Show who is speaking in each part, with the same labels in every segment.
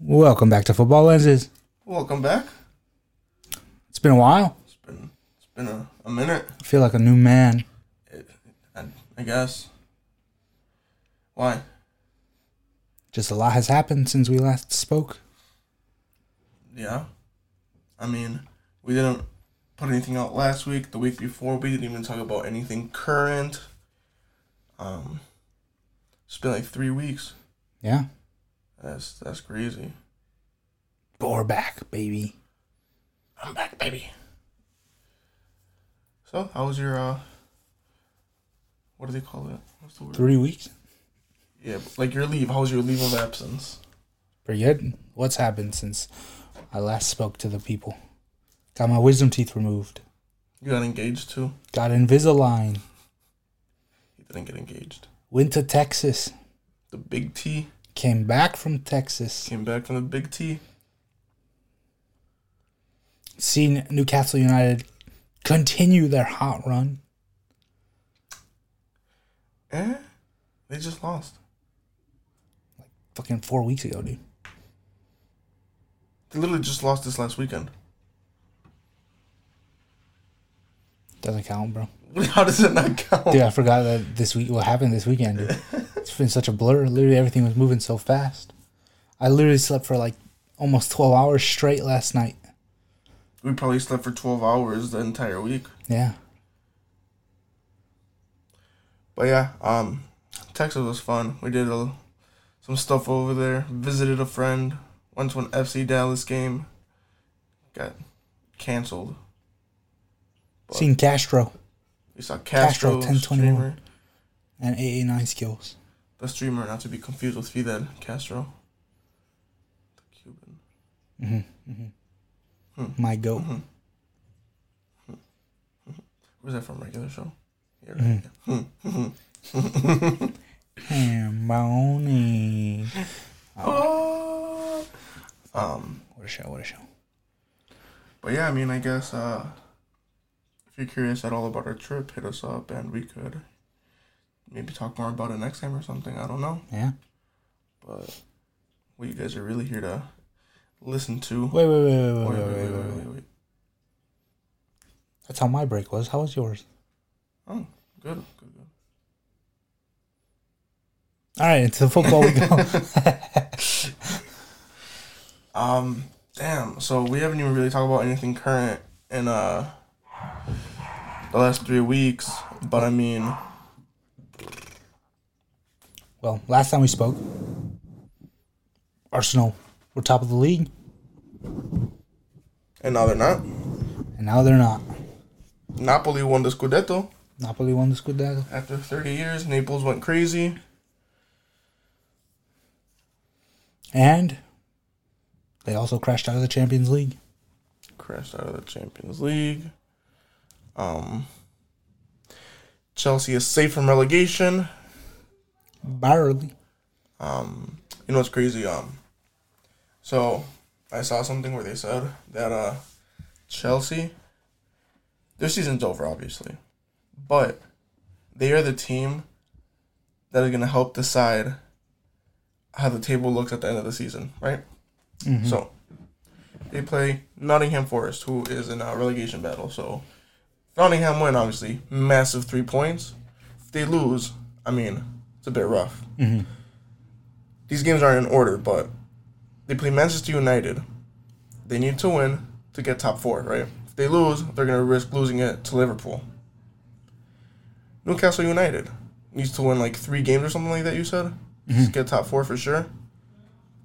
Speaker 1: Welcome back to Football Lenses.
Speaker 2: Welcome back.
Speaker 1: It's been a while.
Speaker 2: It's been it's been a, a minute,
Speaker 1: I feel like a new man.
Speaker 2: I, I guess. Why?
Speaker 1: Just a lot has happened since we last spoke.
Speaker 2: Yeah. I mean, we didn't put anything out last week. The week before, we didn't even talk about anything current. Um, it's been like three weeks.
Speaker 1: Yeah.
Speaker 2: That's that's crazy.
Speaker 1: But we're back, baby.
Speaker 2: I'm back, baby. So, how was your uh? What do they call it? What's the word?
Speaker 1: Three weeks.
Speaker 2: Yeah, like your leave. How was your leave of absence?
Speaker 1: Pretty good. What's happened since I last spoke to the people? Got my wisdom teeth removed.
Speaker 2: You got engaged too.
Speaker 1: Got Invisalign.
Speaker 2: You didn't get engaged.
Speaker 1: Went to Texas.
Speaker 2: The big T
Speaker 1: Came back from Texas.
Speaker 2: came back from the big T.
Speaker 1: Seen Newcastle United continue their hot run.
Speaker 2: Eh? They just lost.
Speaker 1: Like fucking four weeks ago, dude.
Speaker 2: They literally just lost this last weekend.
Speaker 1: Doesn't count, bro.
Speaker 2: How does it not count?
Speaker 1: Dude, I forgot that this week what happened this weekend. It's been such a blur. Literally everything was moving so fast. I literally slept for like almost twelve hours straight last night.
Speaker 2: We probably slept for 12 hours the entire week.
Speaker 1: Yeah.
Speaker 2: But yeah, um, Texas was fun. We did a, some stuff over there. Visited a friend. Went to an FC Dallas game. Got canceled.
Speaker 1: Seen Castro
Speaker 2: We saw
Speaker 1: Castro,
Speaker 2: Castro,
Speaker 1: 1021.
Speaker 2: streamer.
Speaker 1: and AA9 skills.
Speaker 2: The streamer, not to be confused with Fidel Castro. The Cuban. Mm-hmm, mm-hmm. Hmm.
Speaker 1: My goat. Mm-hmm. Hmm.
Speaker 2: Where's that from? Regular show? Yeah, right.
Speaker 1: Mm-hmm. Hamboni. Hmm.
Speaker 2: Oh. Ah. Um,
Speaker 1: What a show, what a show.
Speaker 2: but yeah, I mean, I guess uh, if you're curious at all about our trip, hit us up and we could maybe talk more about it next time or something. I don't know,
Speaker 1: Yeah.
Speaker 2: but what you guys are really here to listen to.
Speaker 1: Wait, wait, wait, wait, wait,
Speaker 2: Wait,
Speaker 1: wait,
Speaker 2: wait,
Speaker 1: wait,
Speaker 2: wait,
Speaker 1: wait.
Speaker 2: wait, wait.
Speaker 1: That's how my break was. How was yours?
Speaker 2: Oh, good, good, good.
Speaker 1: All right, into the football we go.
Speaker 2: Um, damn. So we haven't even really talked about anything current in uh the last three weeks. But I mean,
Speaker 1: well, last time we spoke, Arsenal were top of the league,
Speaker 2: and now they're not.
Speaker 1: and now they're not.
Speaker 2: Napoli won the Scudetto
Speaker 1: Napoli won the Scudetto.
Speaker 2: after 30 years. Naples went crazy.
Speaker 1: And they also crashed out of the Champions League.
Speaker 2: crashed out of the Champions League. Um, Chelsea is safe from relegation.
Speaker 1: Barely.
Speaker 2: Um, you know what's crazy? Um, so I saw something where they said that uh, Chelsea, their season's over, obviously, but they are the team that is gonna help decide how the table looks at the end of the season, right? So they play Nottingham Forest, who is in a relegation battle. So Nottingham win, obviously, massive three points. If they lose, I mean, it's a bit rough. Mm-hmm. These games aren't in order, but they play Manchester United. They need to win to get top four, right? If they lose, they're gonna risk losing it to Liverpool. Newcastle United needs to win like three games or something like that. You said to mm-hmm. get top four for sure.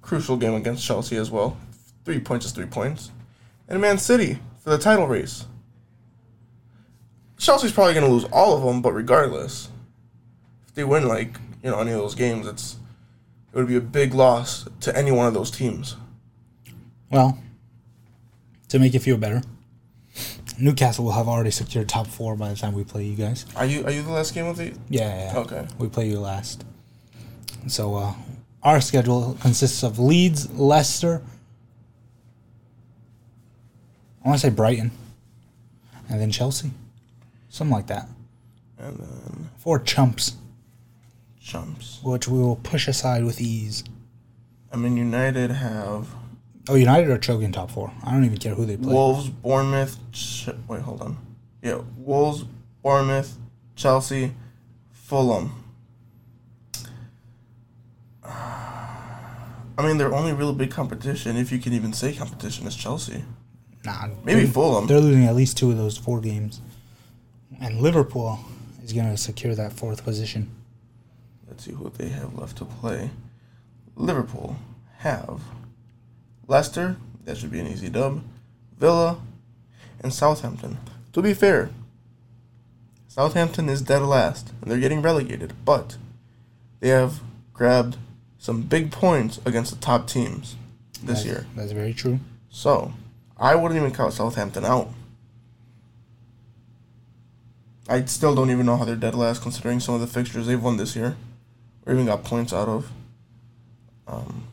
Speaker 2: Crucial game against Chelsea as well. Three points is three points. And Man City for the title race. Chelsea's probably gonna lose all of them, but regardless, if they win like you know any of those games, it's it would be a big loss to any one of those teams.
Speaker 1: Well, to make you feel better, Newcastle will have already secured top four by the time we play you guys.
Speaker 2: Are you are you the last game of the?
Speaker 1: Yeah, yeah, yeah.
Speaker 2: Okay.
Speaker 1: We play you last. So uh, our schedule consists of Leeds, Leicester. I want to say Brighton, and then Chelsea, something like that.
Speaker 2: And then
Speaker 1: Four chumps,
Speaker 2: chumps.
Speaker 1: which we will push aside with ease.
Speaker 2: I mean, United have
Speaker 1: Oh, United are choking top four. I don't even care who they play.
Speaker 2: Wolves, Bournemouth. Ch- wait, hold on. Yeah, Wolves, Bournemouth, Chelsea, Fulham. I mean, their only real big competition, if you can even say competition, is Chelsea.
Speaker 1: nah,
Speaker 2: Maybe Fulham.
Speaker 1: they're losing at least two of those four games, and Liverpool is going to secure that fourth position.
Speaker 2: Let's see who they have left to play. Liverpool have Leicester. That should be an easy dub. Villa and Southampton. To be fair, Southampton is dead last and they're getting relegated, but they have grabbed some big points against the top teams this
Speaker 1: That's-
Speaker 2: year.
Speaker 1: That's very true.
Speaker 2: So, I wouldn't even count Southampton out. I still don't even know how they're dead last considering some of the fixtures they've won this year, or even got points out of. Um,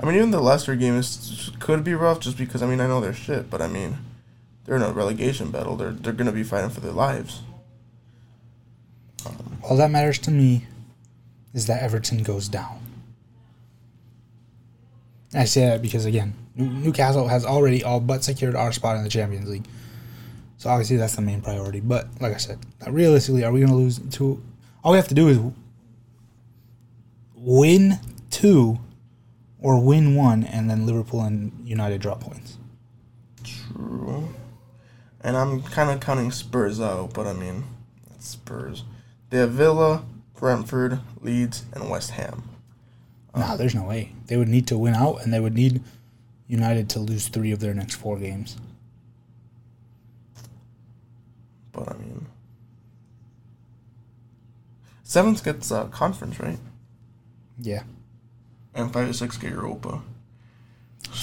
Speaker 2: I mean, even the Leicester game is could be rough just because I mean I know they're shit, but I mean they're in a relegation battle. They're they're gonna be fighting for their lives.
Speaker 1: All that matters to me is that Everton goes down. I say that because again, Newcastle has already all but secured our spot in the Champions League. So obviously that's the main priority. But like I said, realistically, are we going to lose two? All we have to do is win two or win one, and then Liverpool and United drop points.
Speaker 2: True. And I'm kind of counting Spurs out, but I mean, it's Spurs. They have Villa, Brentford, Leeds, and West Ham.
Speaker 1: Nah, there's no way. They would need to win out, and they would need United to lose three of their next four games.
Speaker 2: But I mean, seventh gets uh, conference right,
Speaker 1: Yeah.
Speaker 2: and five to six get Europa.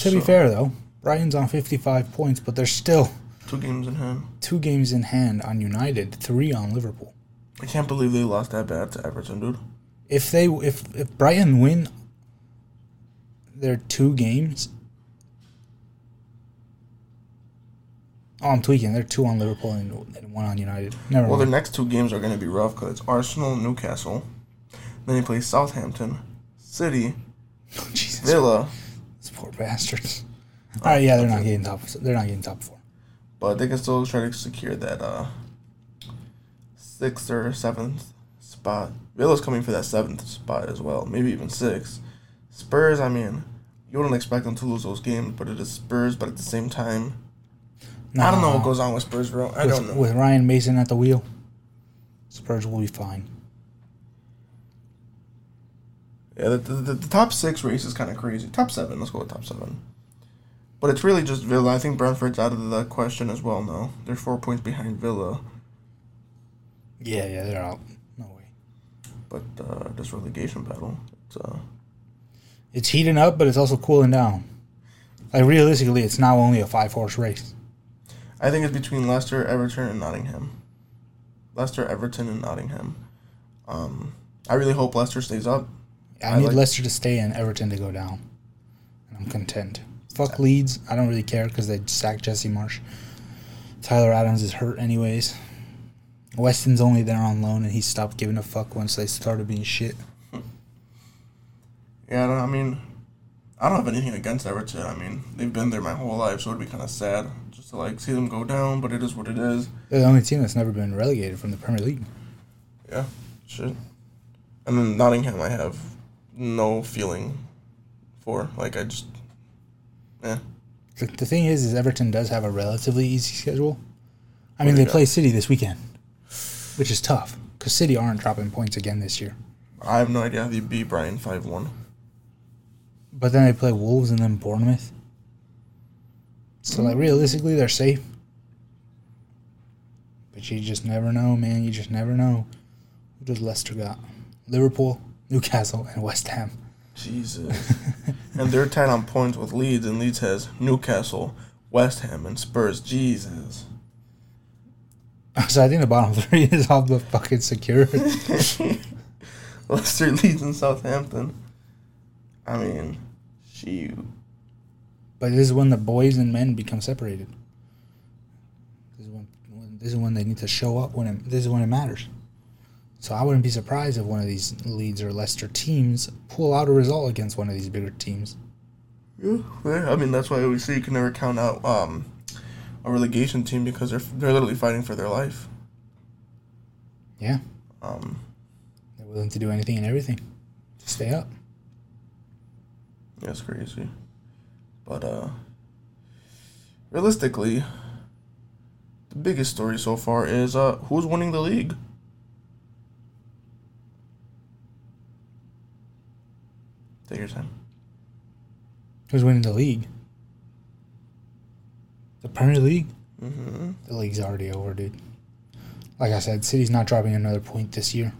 Speaker 1: To be fair, though, Brighton's on 55 points, but there's still
Speaker 2: two games in hand.
Speaker 1: two games in hand on United, three on Liverpool.
Speaker 2: I can't believe they lost that bad to Everton, dude.
Speaker 1: If they if if Brighton win their two games, oh, I'm tweaking. They're two on Liverpool and, and one on United. Never
Speaker 2: Well, their next two games are going to be rough because it's Arsenal, Newcastle. Then he plays Southampton, City,
Speaker 1: Jesus,
Speaker 2: Villa,
Speaker 1: these poor bastards. All right, yeah, they're not getting top. They're not getting top four.
Speaker 2: but they can still try to secure that uh, sixth or seventh spot. Villa's coming for that seventh spot as well, maybe even sixth. Spurs, I mean, you wouldn't expect them to lose those games, but it is Spurs. But at the same time, I don't know what goes on with Spurs, bro. I
Speaker 1: with,
Speaker 2: don't know.
Speaker 1: With Ryan Mason at the wheel, Spurs will be fine.
Speaker 2: Yeah, the, the, the top six race is kind of crazy. Top seven, let's go with top seven. But it's really just Villa. I think Brentford's out of the question as well now. They're four points behind Villa.
Speaker 1: Yeah, yeah, they're out. No way.
Speaker 2: But uh, this relegation battle, it's uh,
Speaker 1: It's heating up, but it's also cooling down. Like realistically, it's now only a five horse race.
Speaker 2: I think it's between Leicester, Everton, and Nottingham. Leicester, Everton, and Nottingham. Um, I really hope Leicester stays up.
Speaker 1: I,
Speaker 2: I
Speaker 1: need
Speaker 2: like-
Speaker 1: Leicester to stay and Everton to go down. And I'm content. Fuck Leeds. I don't really care because they sacked Jesse Marsch. Tyler Adams is hurt anyways. Weston's only there on loan, and he stopped giving a fuck once they started being shit.
Speaker 2: Yeah, I, don't, I mean, I don't have anything against Everton. I mean, they've been there my whole life, so it'd be kind of sad just to like see them go down. But it is what it is.
Speaker 1: They're the only team that's never been relegated from the Premier League.
Speaker 2: Yeah, shit. And then Nottingham, I have no feeling for. Like I just, yeah.
Speaker 1: The, the thing is, is Everton does have a relatively easy schedule. I mean, they
Speaker 2: they
Speaker 1: play City this weekend, which is tough because City aren't dropping points again this year.
Speaker 2: I have no idea how they beat Brian five one.
Speaker 1: But then they play Wolves and then Bournemouth. So like realistically, they're safe. But you just never know, man. You just never know. Who does Leicester got? Liverpool, Newcastle, and West Ham.
Speaker 2: Jesus. and they're tied on points with Leeds, and Leeds has Newcastle, West Ham, and Spurs. Jesus.
Speaker 1: So I think the bottom three is all the fucking secure.
Speaker 2: Leicester, Leeds, and Southampton. I mean, shoot.
Speaker 1: But this is when the boys and men become separated. This is when, when this is when they need to show up when it, this is when it matters. So I wouldn't be surprised if one of these Leeds or Leicester teams pull out a result against one of these bigger teams.
Speaker 2: Yeah, yeah, I mean that's why we say you can never count out um, a relegation team because they're they're literally fighting for their life.
Speaker 1: Yeah,
Speaker 2: Um,
Speaker 1: they're willing to do anything and everything to stay up.
Speaker 2: that's crazy. But uh, realistically, the biggest story so far is uh, who's winning the league. Take your time.
Speaker 1: Who's winning the league? The Premier League?
Speaker 2: Mm-hmm.
Speaker 1: The league's already over, dude. Like I said, City's not dropping another point this year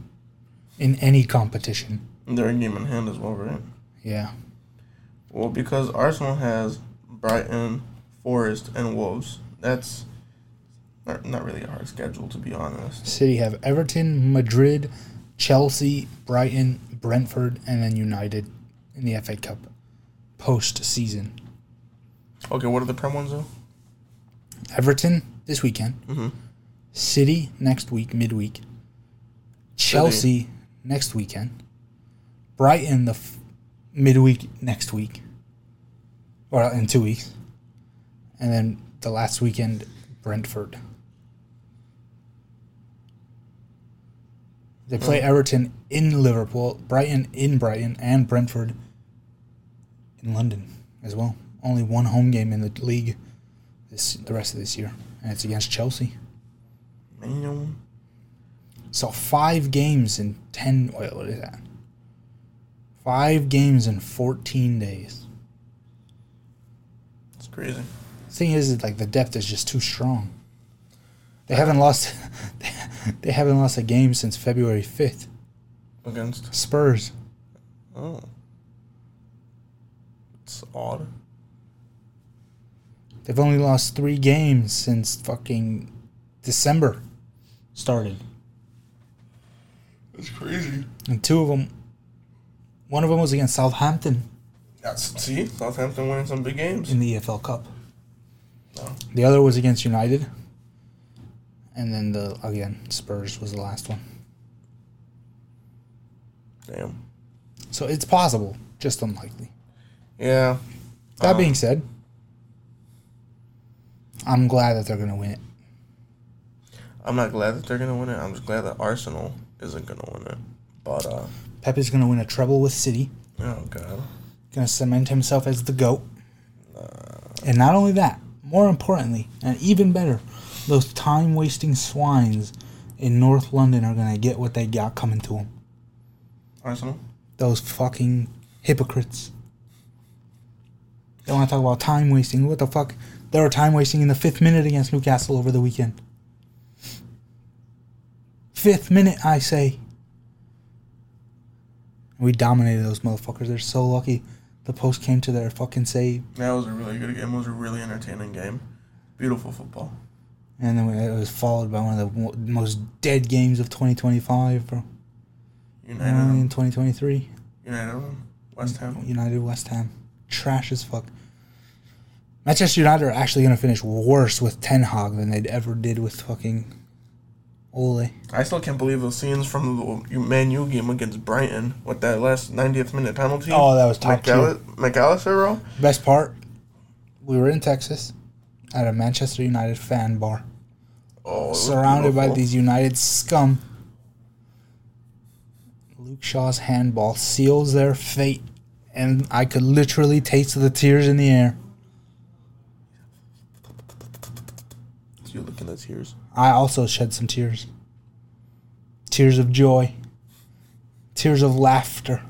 Speaker 1: in any competition.
Speaker 2: They're in game in hand as well, right?
Speaker 1: Yeah.
Speaker 2: Well, because Arsenal has Brighton, Forest, and Wolves. That's not, not really a hard schedule, to be honest.
Speaker 1: City have Everton, Madrid, Chelsea, Brighton, Brentford, and then United in the FA Cup post season.
Speaker 2: Okay, what are the Prem ones though?
Speaker 1: Everton this weekend.
Speaker 2: Mm-hmm.
Speaker 1: City next week, midweek. Chelsea next weekend. Brighton the f- midweek next week, or in two weeks, and then the last weekend, Brentford. They play Everton in Liverpool, Brighton in Brighton, and Brentford in London as well. Only one home game in the league this the rest of this year, and it's against Chelsea.
Speaker 2: Man,
Speaker 1: So five games in ten. Wait, what is that? Five games in fourteen days.
Speaker 2: it's crazy.
Speaker 1: thing is, is like the depth is just too strong. They haven't lost. They haven't lost a game since February fifth.
Speaker 2: Against
Speaker 1: Spurs.
Speaker 2: oh, it's odd.
Speaker 1: They've only lost three games since fucking December started,
Speaker 2: That's crazy.
Speaker 1: and two of them. One of them was against Southampton
Speaker 2: That's see Southampton winning some big games.
Speaker 1: in the EFL Cup.
Speaker 2: Oh.
Speaker 1: The other was against United. And then the again Spurs was the last one.
Speaker 2: Damn.
Speaker 1: So it's possible, just unlikely.
Speaker 2: Yeah.
Speaker 1: That
Speaker 2: Um,
Speaker 1: being said, I'm glad that they're gonna win it.
Speaker 2: I'm not glad that they're gonna win it. I'm just glad that Arsenal isn't gonna win it. But uh,
Speaker 1: Pep is gonna win a treble with City.
Speaker 2: oh god.
Speaker 1: Gonna cement himself as the goat. And not only that, more importantly, and even better, those time wasting swines in North London are gonna get what they got coming to them.
Speaker 2: Arsenal.
Speaker 1: Those fucking hypocrites. They want to talk about time wasting. What the fuck? They were time wasting in the fifth minute against Newcastle over the weekend. Fifth minute, I say. We dominated those motherfuckers. They're so lucky the post came to their fucking save.
Speaker 2: That was a really good game. It was a really entertaining game. Beautiful football.
Speaker 1: And then it was followed by one of the most dead games of 2025, bro.
Speaker 2: United.
Speaker 1: Only in 2023.
Speaker 2: United. West Ham.
Speaker 1: United West Ham. Trash as fuck. Manchester United are actually going to finish worse with Ten Hag than they'd ever did with fucking Ole.
Speaker 2: I still can't believe those scenes from the Man U game against Brighton with that last 90th minute penalty.
Speaker 1: Oh, that was top
Speaker 2: McAllis- Mac Allister, bro.
Speaker 1: Best part, we were in Texas at a Manchester United fan bar,
Speaker 2: Oh,
Speaker 1: surrounded by these United scum. Luke Shaw's handball seals their fate, and I could literally taste the tears in the air.
Speaker 2: Looking at tears?
Speaker 1: I also shed some tears. Tears of joy. Tears of laughter.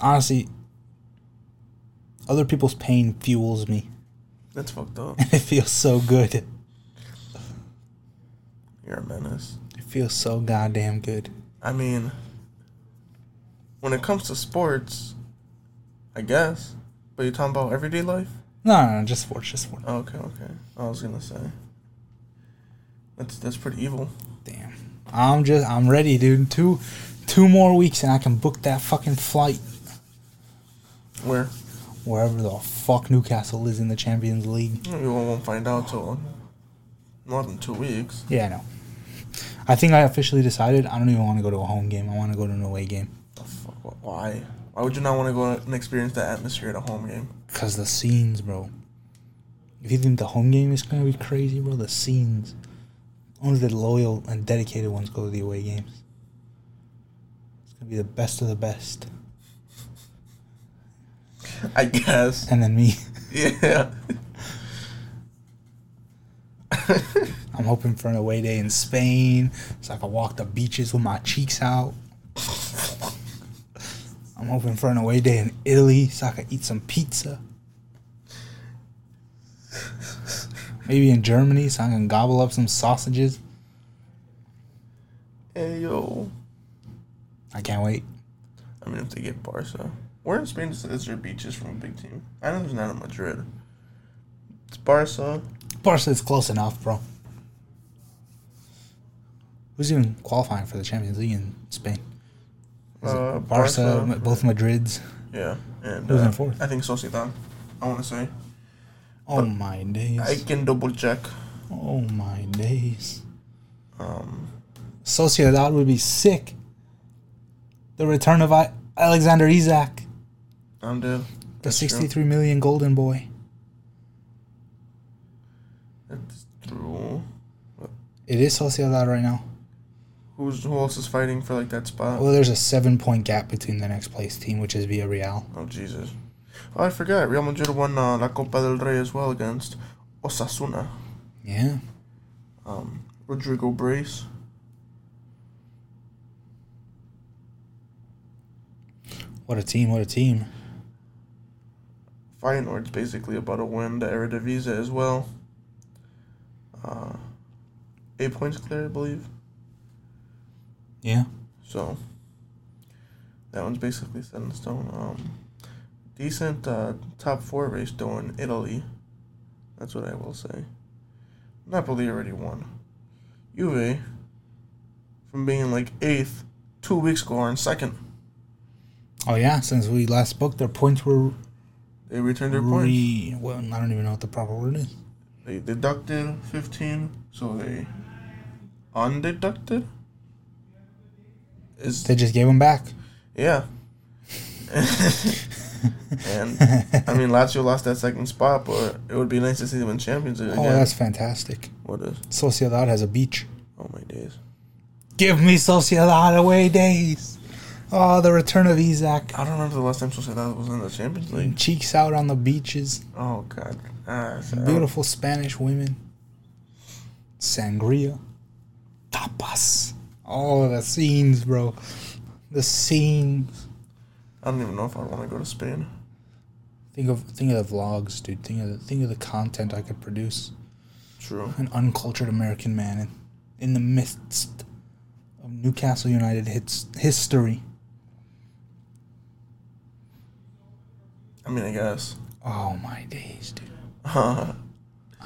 Speaker 1: Honestly, other people's pain fuels me.
Speaker 2: That's fucked up.
Speaker 1: It feels so good.
Speaker 2: You're a menace.
Speaker 1: It feels so goddamn good.
Speaker 2: I mean, when it comes to sports, I guess. But you're talking about everyday life?
Speaker 1: No, no, no, just sports, just.
Speaker 2: Oh, okay, okay. I was gonna say. That's that's pretty evil.
Speaker 1: Damn. I'm just, I'm ready, dude. Two, two more weeks and I can book that fucking flight
Speaker 2: Where
Speaker 1: wherever the fuck Newcastle is in the Champions League.
Speaker 2: we won't find out till not in two weeks.
Speaker 1: Yeah, I know. I think I officially decided I don't even want to go to a home game. I want to go to an away game
Speaker 2: The fuck? Why? Why would you not want to go and experience that atmosphere at a home game?
Speaker 1: because the scenes, bro. If you think the home game is gonna be crazy, bro, the scenes. Only the loyal and dedicated ones go to the away games. It's gonna be the best of the best,
Speaker 2: I guess.
Speaker 1: and then me.
Speaker 2: Yeah.
Speaker 1: I'm hoping for an away day in Spain, so I can walk the beaches with my cheeks out. I'm hoping for an away day in Italy, so I can eat some pizza. Maybe in Germany, so I can gobble up some sausages.
Speaker 2: hey yo.
Speaker 1: I can't wait.
Speaker 2: I mean, if they get Barca, where in Spain is, there beaches from a big team? I know there's not in Madrid. It's Barca.
Speaker 1: Barca is close enough, bro. Who's even qualifying for the Champions League in Spain?
Speaker 2: Uh,
Speaker 1: Barca,
Speaker 2: Barca.
Speaker 1: both Madrids.
Speaker 2: Yeah, and
Speaker 1: Who's in
Speaker 2: uh,
Speaker 1: fourth?
Speaker 2: I think Sociedad. I want to say.
Speaker 1: Oh my days!
Speaker 2: I can double check.
Speaker 1: oh my days!
Speaker 2: Um,
Speaker 1: Sociedad would be sick. The return of I- Alexander Isak,
Speaker 2: I'm dead.
Speaker 1: the
Speaker 2: That's true.
Speaker 1: sixty-three million golden boy.
Speaker 2: That's true.
Speaker 1: It is Sociedad right now.
Speaker 2: Who's who else is fighting for like that spot?
Speaker 1: Well, there's a seven-point gap between the next place team, which is Villarreal.
Speaker 2: Oh Jesus! Oh, I forgot. Real Madrid won uh, La Copa del Rey as well against Osasuna.
Speaker 1: Yeah,
Speaker 2: Um, Rodrygo Brace.
Speaker 1: what a team! What a team!
Speaker 2: Feyenoord's basically about to win the Eredivisie as well. Uh, eight points clear, I believe.
Speaker 1: Yeah,
Speaker 2: So that one's basically set in stone. Um, decent uh, top four race though in Italy. That's what I will say. Napoli already won. Juve, from being like eighth two weeks ago, are in second.
Speaker 1: Oh yeah, since we last spoke, their points were
Speaker 2: They returned their points.
Speaker 1: Well, I don't even know what the proper word is.
Speaker 2: They deducted fifteen, so they undeducted. Is
Speaker 1: They just gave them back.
Speaker 2: Yeah. and I mean, Lazio lost that second spot, but it would be nice to see them in Champions League
Speaker 1: Oh,
Speaker 2: again.
Speaker 1: that's fantastic.
Speaker 2: what is?
Speaker 1: Sociedad has a beach.
Speaker 2: Oh my days!
Speaker 1: Give me Sociedad away days. Oh, the return of Isak.
Speaker 2: I don't remember the last time Sociedad was in the Champions League.
Speaker 1: Cheeks out on the beaches.
Speaker 2: Oh god, ah,
Speaker 1: Beautiful Spanish women. Sangria. Tapas. Oh, the scenes, bro. The scenes.
Speaker 2: I don't even know if I want to go to Spain.
Speaker 1: Think of think of the vlogs, dude. Think of the think of the content I could produce.
Speaker 2: True.
Speaker 1: An uncultured American man in, in the midst of Newcastle United hits history.
Speaker 2: I mean, I guess.
Speaker 1: Oh my days, dude. I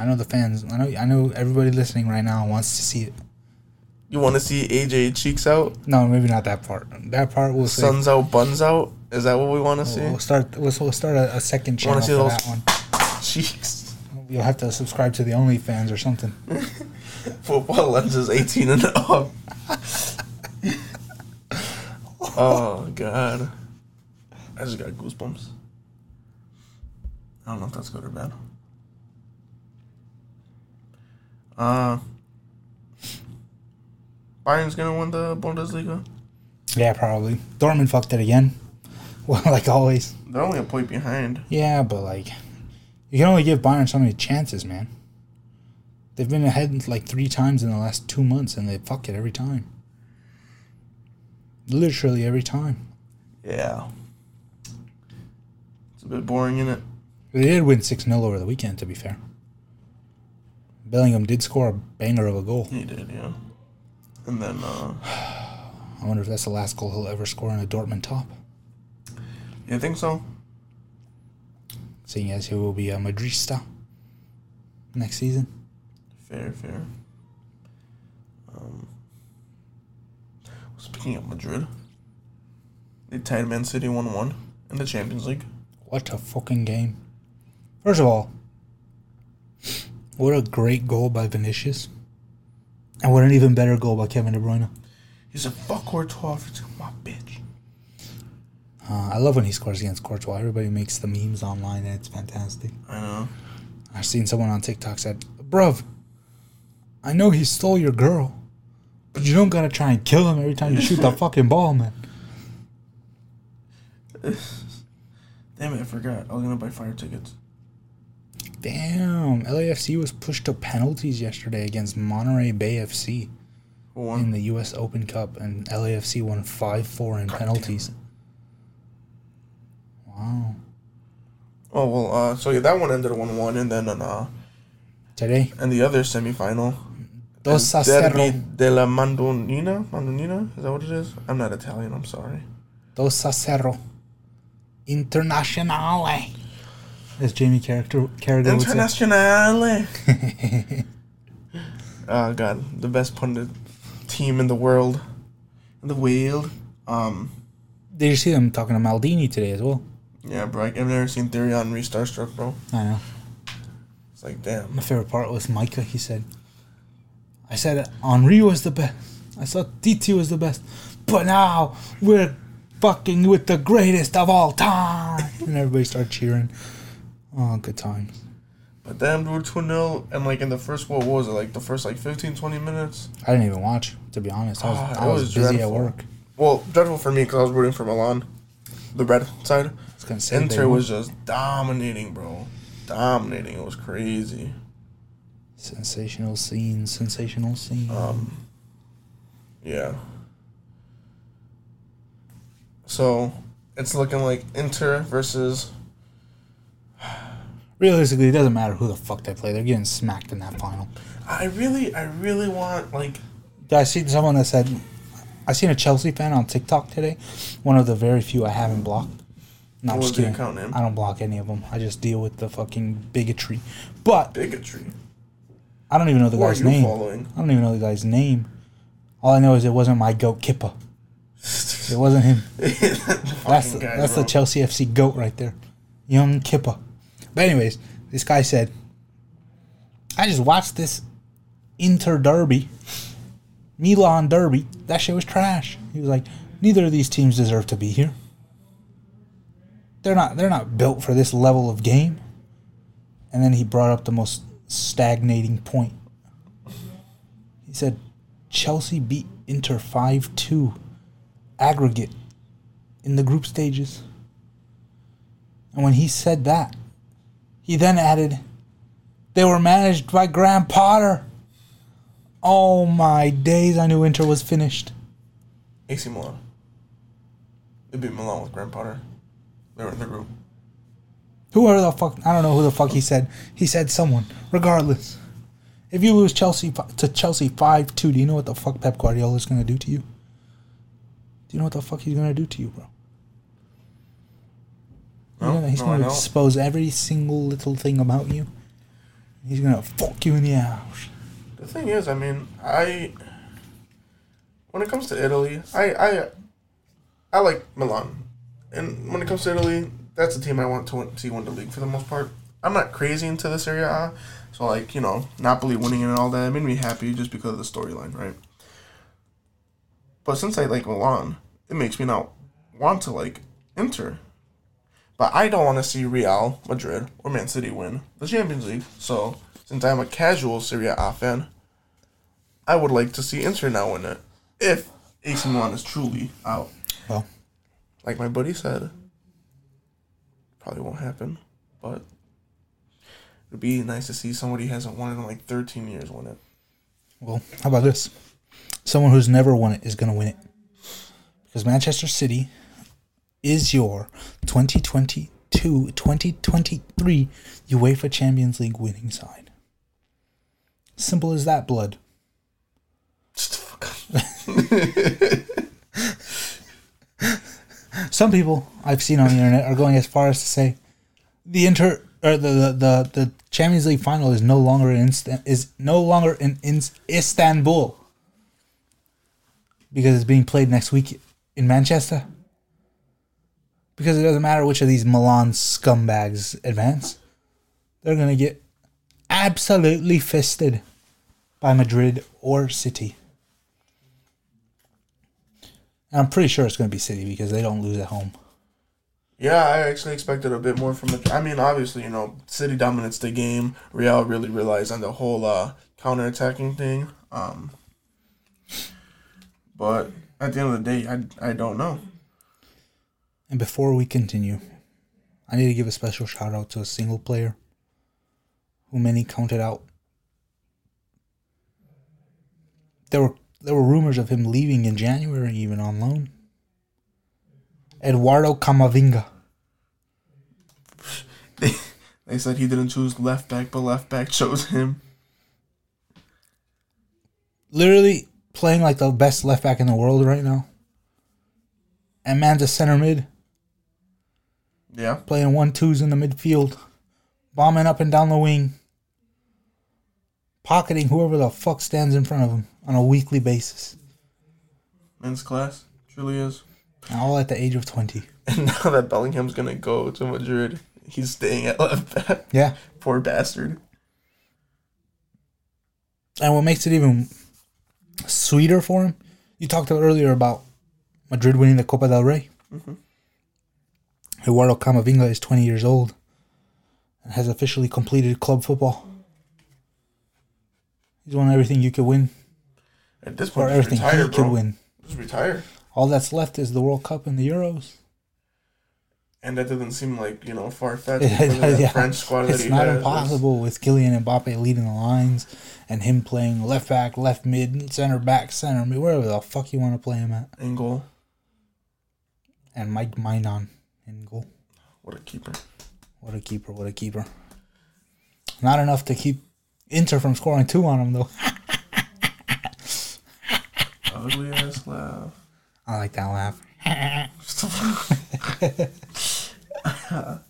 Speaker 1: know the fans. I know. I know everybody listening right now wants to see it.
Speaker 2: Want to see AJ cheeks out,
Speaker 1: No, maybe not that part. That part we'll say.
Speaker 2: suns out, buns out? Is that what we want to see?
Speaker 1: We'll start. We'll, we'll start a, a second channel for
Speaker 2: see those-
Speaker 1: that one.
Speaker 2: Cheeks.
Speaker 1: You'll have to subscribe to the OnlyFans or something.
Speaker 2: Football lenses 18 and up. oh god. I just got goosebumps. I don't know if that's good or bad. Uh Bayern's gonna win the Bundesliga.
Speaker 1: Yeah, probably. Dortmund fucked it again. Well, like always.
Speaker 2: They're only a point behind.
Speaker 1: Yeah, but like, you can only give Bayern so many chances, man. They've been ahead like three times in the last two months, and they fuck it every time. Literally every time.
Speaker 2: Yeah. It's a bit boring, in it?
Speaker 1: They did win 6 0 over the weekend, to be fair. Bellingham did score a banger of a goal.
Speaker 2: He did, yeah. And then uh
Speaker 1: I wonder if that's the last goal he'll ever score in a Dortmund top,
Speaker 2: you think so?
Speaker 1: seeing as he will be a Madrista next season.
Speaker 2: Fair, fair. Um, speaking of Madrid, they tied Man City 1 1 in the Champions League.
Speaker 1: What a fucking game. First of all, what a great goal by Vinicius. And what an even better goal by Kevin De Bruyne.
Speaker 2: He said, "Fuck Courtois, it's my bitch."
Speaker 1: Uh, I love when he scores against Courtois. Everybody makes the memes online, and it's fantastic.
Speaker 2: I know.
Speaker 1: I've seen someone on TikTok said, "Bruv, I know he stole your girl, but you don't gotta try and kill him every time you shoot the fucking ball, man."
Speaker 2: Damn it, I forgot. I was gonna buy fire tickets.
Speaker 1: Damn, LAFC was pushed to penalties yesterday against Monterey Bay FC
Speaker 2: Who
Speaker 1: in the U.S. Open Cup, and LAFC won five four in
Speaker 2: God
Speaker 1: penalties. Wow.
Speaker 2: Oh well, uh, so yeah, that one ended one one, and then uh,
Speaker 1: Today,
Speaker 2: and the other semifinal,
Speaker 1: Dos a
Speaker 2: Derby della Mandonina. Mandonina, is that what it is? I'm not Italian. I'm sorry.
Speaker 1: Dos a cero. As Jamie character Carragher.
Speaker 2: Internazionale. oh god, the best pundit team in the world, in the world. Um,
Speaker 1: Did you see them talking to Maldini today as well?
Speaker 2: yeah, bro. I've never seen Thierry Henry star struck, bro.
Speaker 1: I know.
Speaker 2: It's like, damn.
Speaker 1: My favorite part was Micah. He said, I said Henry was the best. I thought Titi was the best. But now we're fucking with the greatest of all time. and everybody started cheering. Oh, good times.
Speaker 2: But damn, dude, 2 0. And like in the first, what was it? Like the first like 15, 20 minutes?
Speaker 1: I didn't even watch, to be honest. I was, I was,
Speaker 2: was
Speaker 1: busy
Speaker 2: dreadful.
Speaker 1: at work.
Speaker 2: Well, dreadful for me because I was rooting for Milan, the red side.
Speaker 1: I gonna say
Speaker 2: Inter
Speaker 1: won.
Speaker 2: was just dominating, bro. Dominating. It was crazy.
Speaker 1: sensational scene, sensational scene.
Speaker 2: Um, yeah. So it's looking like Inter versus.
Speaker 1: Realistically, it doesn't matter who the fuck they play. They're getting smacked in that final.
Speaker 2: I really, I really want like.
Speaker 1: I seen someone that said, I seen a Chelsea fan on TikTok today. One of the very few I haven't blocked. No, I'm just kidding. I don't block any of them. I just deal with the fucking bigotry. But
Speaker 2: Bigotry.
Speaker 1: I don't even know the
Speaker 2: Who
Speaker 1: guy's name.
Speaker 2: following?
Speaker 1: I don't even know the guy's name. All I know is it wasn't my goat Kippa. It wasn't him. That's
Speaker 2: That's
Speaker 1: the, that's the Chelsea FC goat right there, young Kippa. But anyways, this guy said, "I just watched this Inter Derby, Milan Derby. That shit was trash." He was like, "Neither of these teams deserve to be here. They're not. They're not built for this level of game." And then he brought up the most stagnating point. He said, "Chelsea beat Inter five two, aggregate." in the group stages. And when he said that, he then added, they were managed by Graham Potter. Oh my days, I knew winter was finished.
Speaker 2: AC Milan. They beat Milan with Graham Potter. They were in the group.
Speaker 1: Who are the fuck? I don't know who the fuck he said. He said someone. Regardless, if you lose Chelsea to Chelsea five two, do you know what the fuck Pep Guardiola is gonna do to you? Do you know what the fuck he's gonna do to you, bro? He's
Speaker 2: No,
Speaker 1: he's
Speaker 2: no,
Speaker 1: gonna expose every single little thing about you. He's gonna fuck you in the ass.
Speaker 2: The thing is, I mean, I when it comes to Italy, I I I like Milan, and when it comes to Italy, that's the team I want to win, see win the league for the most part. I'm not crazy into this Serie A, so like you know, Napoli winning and all that it made me happy just because of the storyline, right? But since I like Milan, it makes me not want to like Inter. But I don't want to see Real Madrid or Man City win the Champions League. So since I'm a casual Serie A fan, I would like to see Inter now win it. If AC Milan is truly out.
Speaker 1: Well,
Speaker 2: Like my buddy said, probably won't happen. But it'd be nice to see somebody who hasn't won it in like 13 years win it.
Speaker 1: well, how about this? Someone who's never won it is gonna win it because Manchester City is your 2022-2023 UEFA Champions League winning side. Simple as that, blood. Some people I've seen on the internet are going as far as to say the inter or the the, the, the Champions League final is no longer in is no longer in, in Istanbul because it's being played next week in Manchester. Because it doesn't matter which of these Milan scumbags advance, they're gonna get absolutely fisted by Madrid or City. And I'm pretty sure it's going to be City because they don't lose at home.
Speaker 2: Yeah, I actually expected a bit more from it. I mean, obviously, you know, City dominates the game. Real really relies on the whole uh, counter attacking thing. Um, but at the end of the day, I, I don't know.
Speaker 1: And before we continue, I need to give a special shout out to a single player who many counted out. There were there were rumors of him leaving in January, even on loan. Eduardo Camavinga.
Speaker 2: They, they said he didn't choose left back, but left back chose him.
Speaker 1: Literally playing like the best left back in the world right now. And man's a center mid,
Speaker 2: Yeah.
Speaker 1: playing one twos in the midfield, bombing up and down the wing, pocketing whoever the fuck stands in front of him on a weekly basis.
Speaker 2: Men's class. Truly is.
Speaker 1: All at the age of 20.
Speaker 2: And now that Bellingham's going to go to Madrid, he's staying at left back.
Speaker 1: Yeah.
Speaker 2: Poor bastard.
Speaker 1: And what makes it even sweeter for him, you talked earlier about Madrid winning the Copa del Rey. Mm-hmm. Eduardo Camavinga is 20 years old and has officially completed club football. He's won everything you could win,
Speaker 2: At this point, just
Speaker 1: everything
Speaker 2: retire,
Speaker 1: he
Speaker 2: bro.
Speaker 1: could win.
Speaker 2: Just retire.
Speaker 1: All that's left is the World Cup and the Euros.
Speaker 2: And that doesn't seem like, you know, far fetched
Speaker 1: Yeah.
Speaker 2: French squad that
Speaker 1: It's not
Speaker 2: has.
Speaker 1: impossible with Kylian Mbappe leading the lines and him playing left back, left mid, center back, center mid, wherever the fuck you want to play him at.
Speaker 2: In goal.
Speaker 1: And Mike Maignan in goal.
Speaker 2: What a keeper.
Speaker 1: What a keeper! What a keeper! Not enough to keep Inter from scoring two on him though.
Speaker 2: Ugly ass laugh.
Speaker 1: I like that laugh.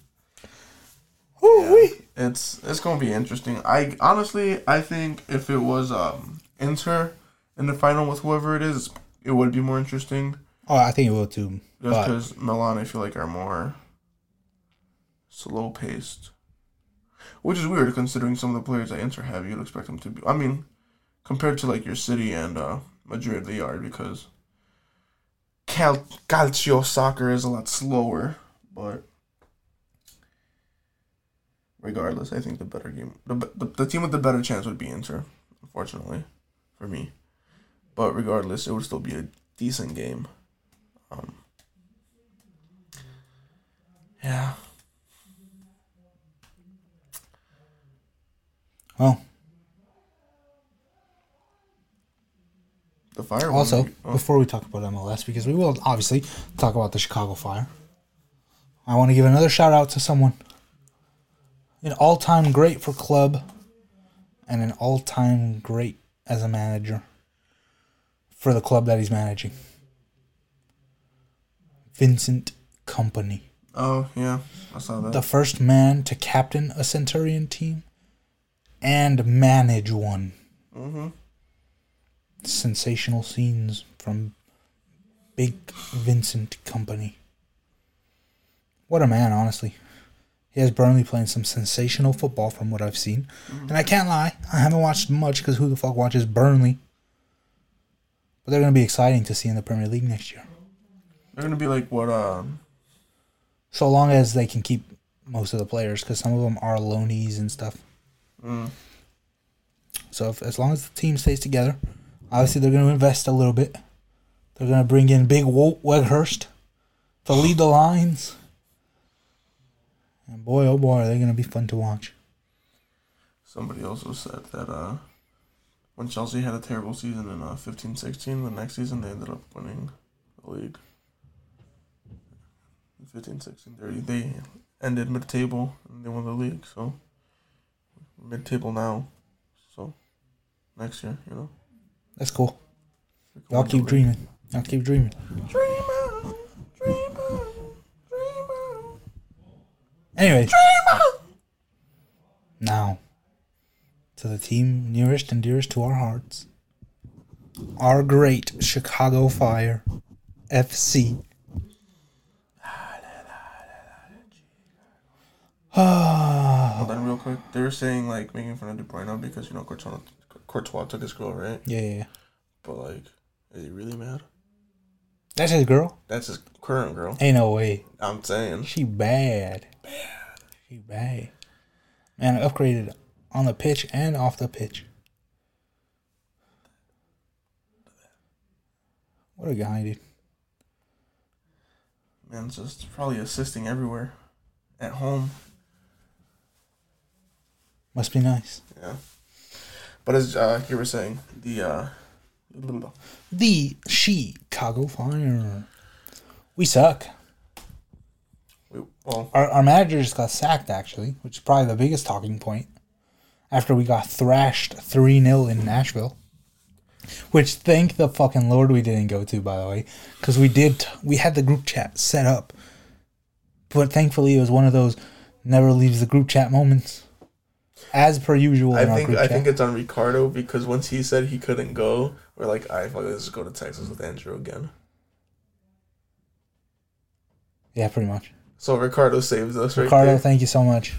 Speaker 2: It's it's gonna be interesting. I honestly I think if it was um Inter in the final with whoever it is, it would be more interesting.
Speaker 1: Oh, I think it will too.
Speaker 2: Just because Milan, I feel like are more slow paced, which is weird considering some of the players that Inter have. You'd expect them to be. I mean, compared to like your City and uh, Madrid, they are because Cal- Calcio soccer is a lot slower, but regardless, I think the better game, the, the, the team with the better chance would be Inter, unfortunately, for me. But regardless, it would still be a decent game. Um, yeah.
Speaker 1: well,
Speaker 2: The fire.
Speaker 1: also
Speaker 2: one, oh,
Speaker 1: before we talk about MLS, because we will obviously talk about the Chicago Fire. I want to give another shout out to someone, an all-time great for club, and an all-time great as a manager for the club that he's managing. Vincent Kompany.
Speaker 2: oh yeah, I saw that.
Speaker 1: the first man to captain a Centurion team and manage one.
Speaker 2: mm-hmm.
Speaker 1: Sensational scenes from Big Vincent Kompany. What a man, honestly. He has Burnley playing some sensational football from what I've seen. And I can't lie, I haven't watched much because who the fuck watches Burnley? But they're going to be exciting to see in the Premier League next year.
Speaker 2: They're gonna be like what? Um,
Speaker 1: So long as they can keep most of the players because some of them are loanies and stuff.
Speaker 2: mm,
Speaker 1: So if, as long as the team stays together, obviously they're going to invest a little bit. They're going to bring in Big Walt Weghorst to lead the lines. And boy, oh boy, they're going to be fun to watch.
Speaker 2: somebody also said that uh, when Chelsea had a terrible season in uh, 15-16, the next season they ended up winning the league. 15-16, they they ended mid-table and they won the league. So mid-table now. So next year, you know.
Speaker 1: That's cool. Y'all keep dreaming. Y'all keep dreaming.
Speaker 2: Dream on, dream on, dream on.
Speaker 1: Anyway, now to the team nearest and dearest to our hearts. Our great Chicago Fire FC.
Speaker 2: Hold on, real quick. They were saying like making fun of De Bruyne because you know Courtois, Courtois took his girl, right?
Speaker 1: Yeah, yeah, yeah.
Speaker 2: But like, is he really mad?
Speaker 1: That's his girl.
Speaker 2: That's his current girl.
Speaker 1: Ain't no way.
Speaker 2: I'm saying.
Speaker 1: She bad. Bad. She bad. Man, upgraded on the pitch and off the pitch. What a guy, dude.
Speaker 2: Man's just probably assisting everywhere. At home.
Speaker 1: Must be nice.
Speaker 2: Yeah. But as uh, you were saying, the uh,
Speaker 1: The Chicago Fire. We suck.
Speaker 2: we, well,
Speaker 1: Our, our manager just got sacked, actually, which is probably the biggest talking point. After we got thrashed 3 0 in Nashville. Which, thank the fucking Lord we didn't go to, by the way. Because we did, we had the group chat set up. But thankfully, it was one of those never leaves the group chat moments. As per usual
Speaker 2: I think I think it's on Ricardo because once he said he couldn't go, we're like, I fuck, let's just go to Texas with Andrew again.
Speaker 1: yeah, pretty much.
Speaker 2: So Ricardo saves us right
Speaker 1: Ricardo,
Speaker 2: there.
Speaker 1: thank you so much.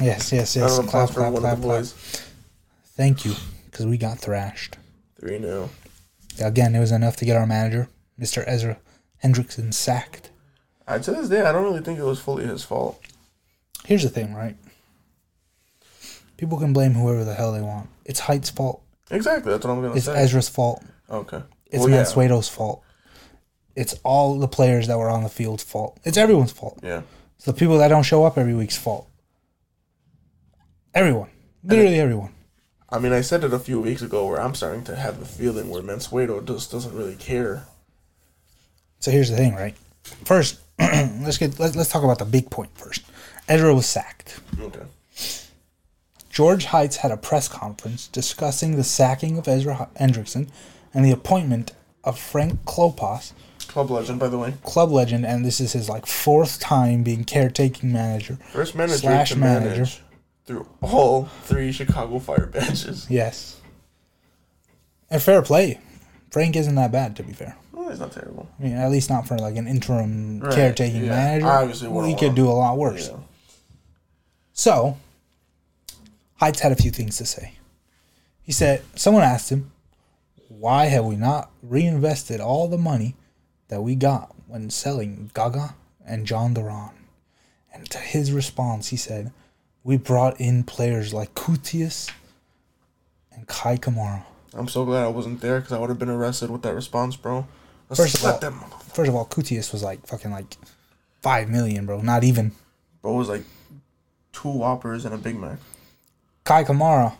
Speaker 1: Yes, yes, yes. Clap,
Speaker 2: for
Speaker 1: clap,
Speaker 2: one
Speaker 1: clap,
Speaker 2: of the
Speaker 1: clap. Thank you, because we got thrashed.
Speaker 2: Three 0
Speaker 1: Again, it was enough to get our manager, Mr. Ezra Hendrickson, sacked.
Speaker 2: Uh, to this day, I don't really think it was fully his fault.
Speaker 1: Here's the thing, right? People can blame whoever the hell they want. It's Height's fault.
Speaker 2: Exactly, that's what I'm gonna say.
Speaker 1: It's
Speaker 2: say.
Speaker 1: Ezra's fault.
Speaker 2: okay.
Speaker 1: It's
Speaker 2: Well, yeah.
Speaker 1: Mansueto's fault. It's all the players that were on the field's fault. It's everyone's fault.
Speaker 2: Yeah.
Speaker 1: It's the people that don't show up every week's fault. Everyone. Literally everyone.
Speaker 2: I mean, I said it a few weeks ago where I'm starting to have the feeling where Mansueto just doesn't really care.
Speaker 1: So here's the thing, right? First, let's get let's, let's talk about the big point first. Ezra was sacked.
Speaker 2: Okay.
Speaker 1: George Heitz had a press conference discussing the sacking of Ezra Hendrickson and the appointment of Frank Klopas,
Speaker 2: Club legend, by the way.
Speaker 1: club legend, and this is his like fourth time being caretaking manager.
Speaker 2: First manager
Speaker 1: Slash manager.
Speaker 2: manage through all three Chicago Fire badges.
Speaker 1: Yes. And fair play. Frank isn't that bad, to be fair.
Speaker 2: Oh, it's not terrible.
Speaker 1: I mean, at least not for like an interim
Speaker 2: Right,
Speaker 1: caretaking
Speaker 2: yeah.
Speaker 1: manager.
Speaker 2: Obviously
Speaker 1: we could do a lot worse.
Speaker 2: Yeah.
Speaker 1: So, Heitz had a few things to say. He said, someone asked him, why have we not reinvested all the money that we got when selling Gaga and John Duran? And to his response, he said, we brought in players like Koutsias and Kei Kamara.
Speaker 2: I'm so glad I wasn't there because I would have been arrested with that response, bro. Let's
Speaker 1: First of all-
Speaker 2: them.
Speaker 1: First of all, Koutsias was like fucking like five million, bro. Not even.
Speaker 2: Bro was like two Whoppers and a Big Mac.
Speaker 1: Kei Kamara,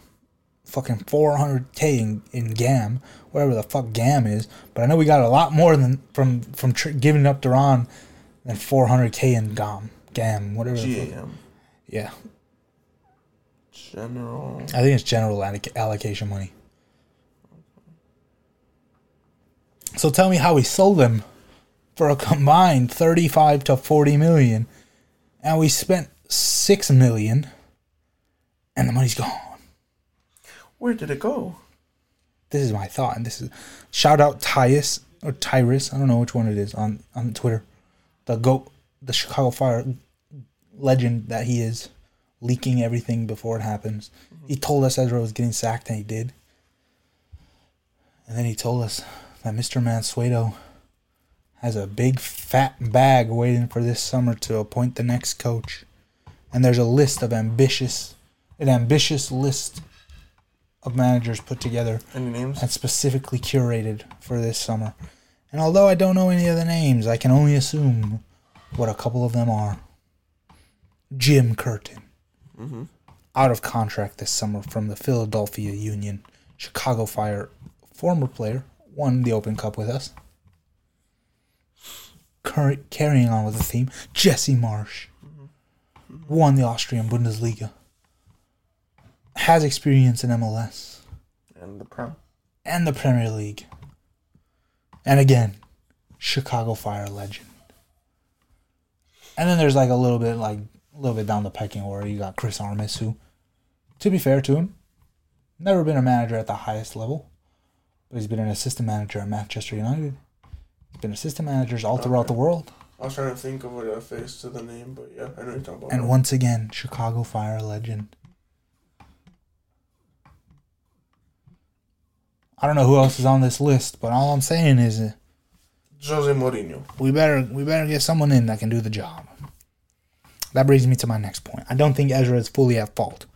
Speaker 1: fucking 400k in, in GAM, whatever the fuck GAM is. But I know we got a lot more than from from tr- giving up Duran than 400k in GAM, GAM, whatever. the fuck.
Speaker 2: GAM.
Speaker 1: Yeah,
Speaker 2: General.
Speaker 1: I think it's general alloc- allocation money. So tell me how we sold them for a combined 35 to 40 million, and we spent six million, and the money's gone.
Speaker 2: Where did it go?
Speaker 1: this is my thought, and this is shout out Tyus or Tyrus, I don't know which one it is on on Twitter, the goat, the Chicago Fire legend that he is, leaking everything before it happens. He told us Ezra was getting sacked, and he did. And then he told us that Mr. Mansueto has a big fat bag waiting for this summer to appoint the next coach. And there's a list of ambitious, an ambitious list of managers put together
Speaker 2: Any names?
Speaker 1: and specifically curated for this summer. And although I don't know any of the names, I can only assume what a couple of them are. Jim Curtin, mm-hmm. out of contract this summer from the Philadelphia Union, Chicago Fire, former player, won the Open Cup with us. Cur- carrying on with the theme, Jesse Marsch mm-hmm. won the Austrian Bundesliga, has experience in MLS
Speaker 2: And the Prem.
Speaker 1: and the Premier League. And again, Chicago Fire legend. And then there's like a little bit like a little bit down the pecking order. You got Chris Armas, who, to be fair to him, never been a manager at the highest level, but he's been an assistant manager at Manchester United. He's been assistant managers all throughout the world.
Speaker 2: I was trying to think of a face to the name, but yeah, I know what you're talking about.
Speaker 1: And once again, Chicago Fire legend. I don't know who else is on this list, but all I'm saying is uh,
Speaker 2: Jose Mourinho.
Speaker 1: we better we better get someone in that can do the job. That brings me to my next point. I don't think Ezra is fully at fault,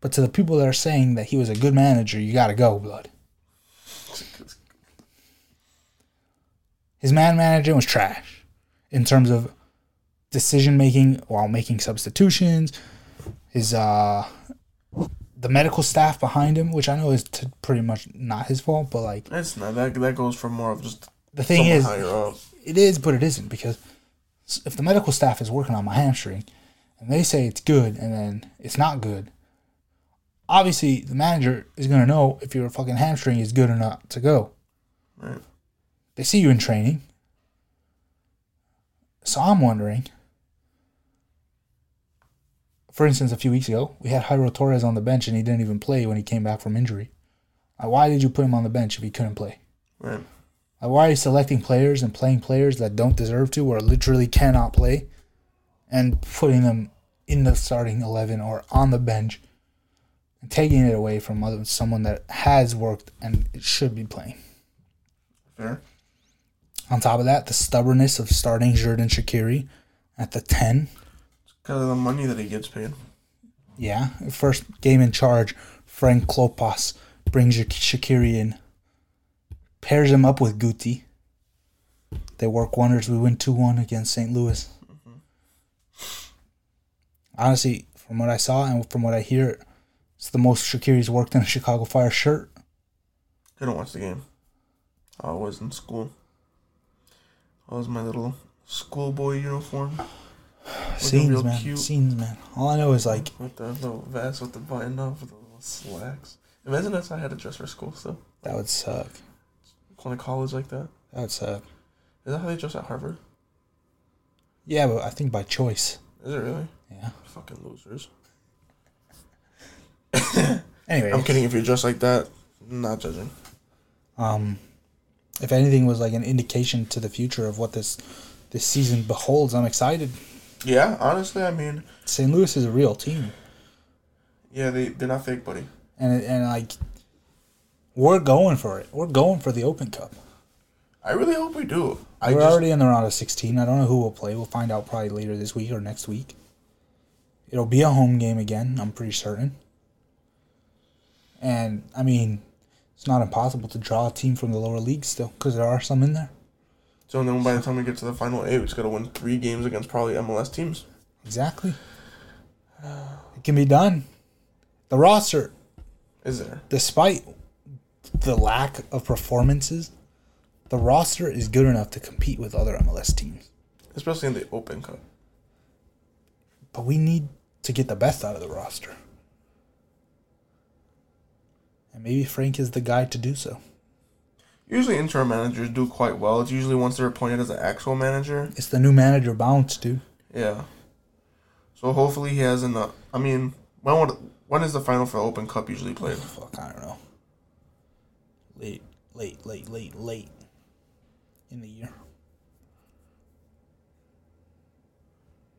Speaker 1: but to the people that are saying that he was a good manager, you got to go, blood. His man management was trash in terms of decision making while making substitutions. His uh, the medical staff behind him, which I know is t- pretty much not his fault, but like
Speaker 2: It's not that. That goes for more of just
Speaker 1: the thing is,
Speaker 2: higher up.
Speaker 1: it is, but it isn't because if the medical staff is working on my hamstring and they say it's good and then it's not good, obviously the manager is gonna know if your fucking hamstring is good or not to go.
Speaker 2: Right.
Speaker 1: They see you in training. So I'm wondering. For instance, a few weeks ago, we had Jairo Torres on the bench and he didn't even play when he came back from injury. Like, why did you put him on the bench if he couldn't play?
Speaker 2: Right.
Speaker 1: Uh, like, why are you selecting players and playing players that don't deserve to or literally cannot play and putting them in the starting 11 or on the bench and taking it away from other, someone that has worked and should be playing?
Speaker 2: Fair.
Speaker 1: On top of that, the stubbornness of starting Xherdan Shaqiri at the 10.
Speaker 2: Because of the money that he gets paid.
Speaker 1: Yeah, first game in charge, Frank Klopas brings Shak- Shaqiri in, pairs him up with Guti. They work wonders. We win 2 1 against St. Louis. Mm-hmm. Honestly, from what I saw and from what I hear, it's the most Shaqiri's worked in a Chicago Fire shirt.
Speaker 2: Didn't watch the game. I was in school. I was my little schoolboy uniform.
Speaker 1: Scenes, man.
Speaker 2: cute.
Speaker 1: Scenes, man. All I know is like,
Speaker 2: With the little vest with the button up with the little slacks. Imagine if I had to dress for school still.
Speaker 1: that would suck.
Speaker 2: Going to college like that.
Speaker 1: That would suck.
Speaker 2: Is that how they dress at Harvard?
Speaker 1: Yeah, but I think by choice.
Speaker 2: Is it really?
Speaker 1: Yeah.
Speaker 2: Fucking losers.
Speaker 1: Anyway,
Speaker 2: I'm kidding if you dress like that. Not judging.
Speaker 1: um, if anything was like an indication to the future of what this this season beholds, I'm excited.
Speaker 2: Yeah, honestly, I mean,
Speaker 1: St. Louis is a real team,
Speaker 2: yeah, they, they're not fake, buddy.
Speaker 1: and and like we're going for it. We're going for the Open Cup.
Speaker 2: I really hope we do. I
Speaker 1: we're
Speaker 2: just,
Speaker 1: already in the round of 16. I don't know who we'll play. We'll find out probably later this week or next week. It'll be a home game again. I'm pretty certain. And I mean, it's not impossible to draw a team from the lower leagues still, because there are some in there.
Speaker 2: So then by the time we get to the final eight, we just got to win three games against probably MLS teams.
Speaker 1: Exactly. It can be done. The roster,
Speaker 2: Is there?
Speaker 1: despite the lack of performances, the roster is good enough to compete with other MLS teams.
Speaker 2: Especially in the Open Cup.
Speaker 1: But we need to get the best out of the roster. And maybe Frank is the guy to do so.
Speaker 2: Usually interim managers do quite well. It's usually once they're appointed as an actual manager.
Speaker 1: It's the new manager bounce, dude.
Speaker 2: Yeah. So hopefully he has enough. I mean, when would, when is the final for Open Cup usually played?
Speaker 1: Fuck, I don't know. Late, late, late, late, late in the year.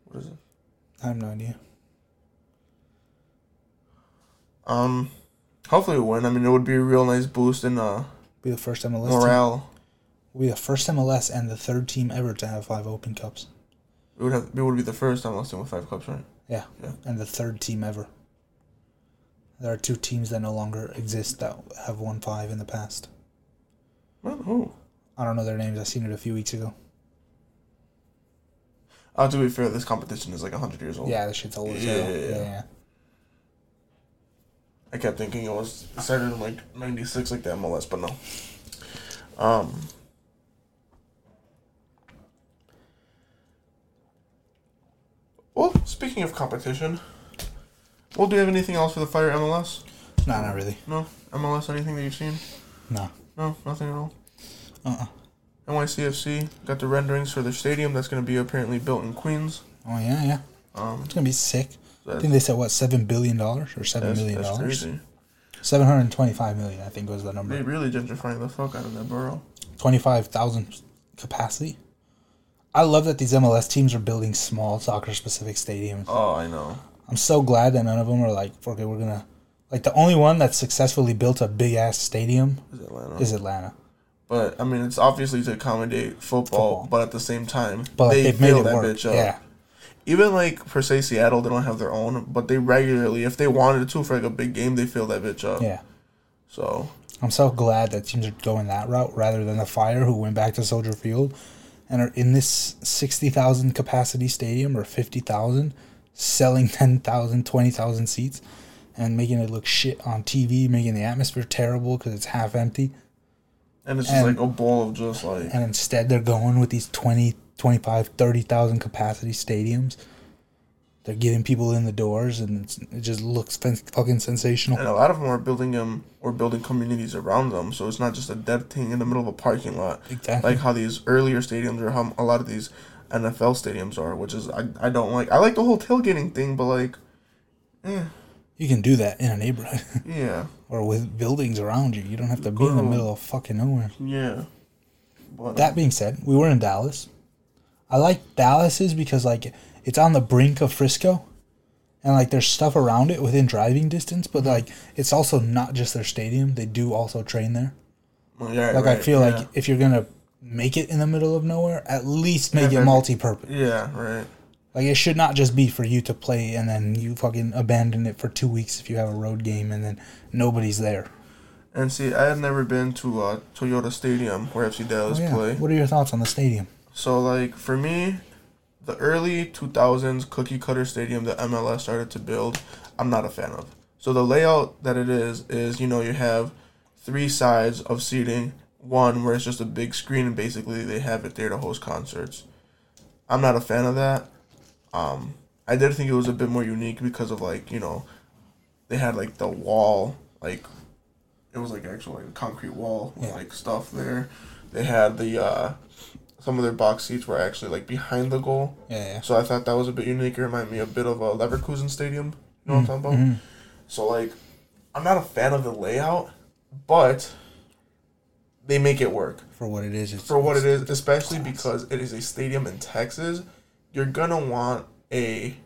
Speaker 2: What is it?
Speaker 1: I have no idea.
Speaker 2: Um, hopefully we win. I mean, it would be a real nice boost in uh
Speaker 1: Be the first MLS team.
Speaker 2: morale.
Speaker 1: We'll be the first MLS and the third team ever to have five Open Cups.
Speaker 2: It would have. It would be the first MLS team with five cups, right?
Speaker 1: Yeah.
Speaker 2: Yeah.
Speaker 1: And the third team ever. There are two teams that no longer exist that have won five in the past.
Speaker 2: Who?
Speaker 1: I don't know their names. I seen it a few weeks ago.
Speaker 2: Uh, to be fair, this competition is like hundred years old.
Speaker 1: Yeah, this shit's old as hell.
Speaker 2: Yeah, yeah,
Speaker 1: Yeah,
Speaker 2: yeah. I kept thinking it was it started in like '96, like the MLS, but no. Um. Well, speaking of competition, well, do you have anything else for the Fire MLS?
Speaker 1: No, not really.
Speaker 2: No, MLS. Anything that you've seen?
Speaker 1: No.
Speaker 2: No, nothing at all.
Speaker 1: Uh-uh.
Speaker 2: NYCFC got the renderings for their stadium that's going to be apparently built in Queens.
Speaker 1: Oh yeah, yeah.
Speaker 2: Um,
Speaker 1: It's gonna be sick. I think they said what seven billion dollars or seven
Speaker 2: that's,
Speaker 1: million
Speaker 2: that's
Speaker 1: dollars.
Speaker 2: crazy.
Speaker 1: Seven hundred twenty-five million, I think was the number.
Speaker 2: They really gentrifying the fuck out of that borough.
Speaker 1: Twenty-five thousand capacity. I love that these MLS teams are building small soccer-specific stadiums.
Speaker 2: Oh, I know.
Speaker 1: I'm so glad that none of them are like, okay, we're gonna Like the only one that successfully built a big ass stadium
Speaker 2: Is Atlanta.
Speaker 1: is Atlanta.
Speaker 2: but I mean, it's obviously to accommodate football,
Speaker 1: Football.
Speaker 2: but at the same time,
Speaker 1: But like,
Speaker 2: they
Speaker 1: they've made it
Speaker 2: that
Speaker 1: work.
Speaker 2: bitch up.
Speaker 1: Yeah.
Speaker 2: Even like per se Seattle, they don't have their own, but they regularly, if they wanted to for like a big game, they fill that bitch up.
Speaker 1: Yeah.
Speaker 2: So
Speaker 1: I'm so glad that teams are going that route rather than the Fire, who went back to Soldier Field and are in this 60,000 capacity stadium or 50,000, selling 10,000, 20,000 seats and making it look shit on TV, making the atmosphere terrible because it's half empty.
Speaker 2: and it's just like a ball of just like
Speaker 1: And instead, they're going with these 20, 25, 30,000 capacity stadiums. They're getting people in the doors, and it's, it just looks fucking sensational.
Speaker 2: and a lot of them are building them or building communities around them, so it's not just a dead thing in the middle of a parking lot.
Speaker 1: Exactly.
Speaker 2: like how these earlier stadiums or how a lot of these NFL stadiums are, which is I, I don't like. I like the whole tailgating thing, but like, eh,
Speaker 1: you can do that in a neighborhood
Speaker 2: yeah,
Speaker 1: or with buildings around you. You don't have to be in the middle of fucking nowhere.
Speaker 2: yeah. But
Speaker 1: That being said, we were in Dallas. I like Dallas's because like it's on the brink of Frisco, and like there's stuff around it within driving distance. But like it's also not just their stadium; they do also train there.
Speaker 2: well, yeah,
Speaker 1: Like I feel
Speaker 2: yeah.
Speaker 1: like if you're gonna make it in the middle of nowhere, at least make
Speaker 2: Yeah,
Speaker 1: it multi-purpose.
Speaker 2: yeah, right.
Speaker 1: Like it should not just be for you to play and then you fucking abandon it for two weeks if you have a road game and then nobody's there.
Speaker 2: And see, I had never been to uh, Toyota Stadium where FC Dallas
Speaker 1: Oh, yeah.
Speaker 2: play.
Speaker 1: What are your thoughts on the stadium?
Speaker 2: So like for me, the early 2000s cookie cutter stadium that MLS started to build, I'm not a fan of. So the layout that it is is you know you have three sides of seating, one where it's just a big screen and basically they have it there to host concerts. I'm not a fan of that. Um, I did think it was a bit more unique because of like you know, they had like the wall like, it was like actual like a concrete wall with
Speaker 1: Yeah.
Speaker 2: like stuff there. They had the uh, some of their box seats were actually like behind the goal.
Speaker 1: Yeah, yeah.
Speaker 2: So I thought that was a bit unique. It reminded me a bit of a Leverkusen Stadium. You know what I'm talking about?
Speaker 1: Mhm.
Speaker 2: So like, I'm not a fan of the layout, but they make it work
Speaker 1: For what it is,
Speaker 2: for what it is, especially because it is a stadium in Texas. You're gonna want a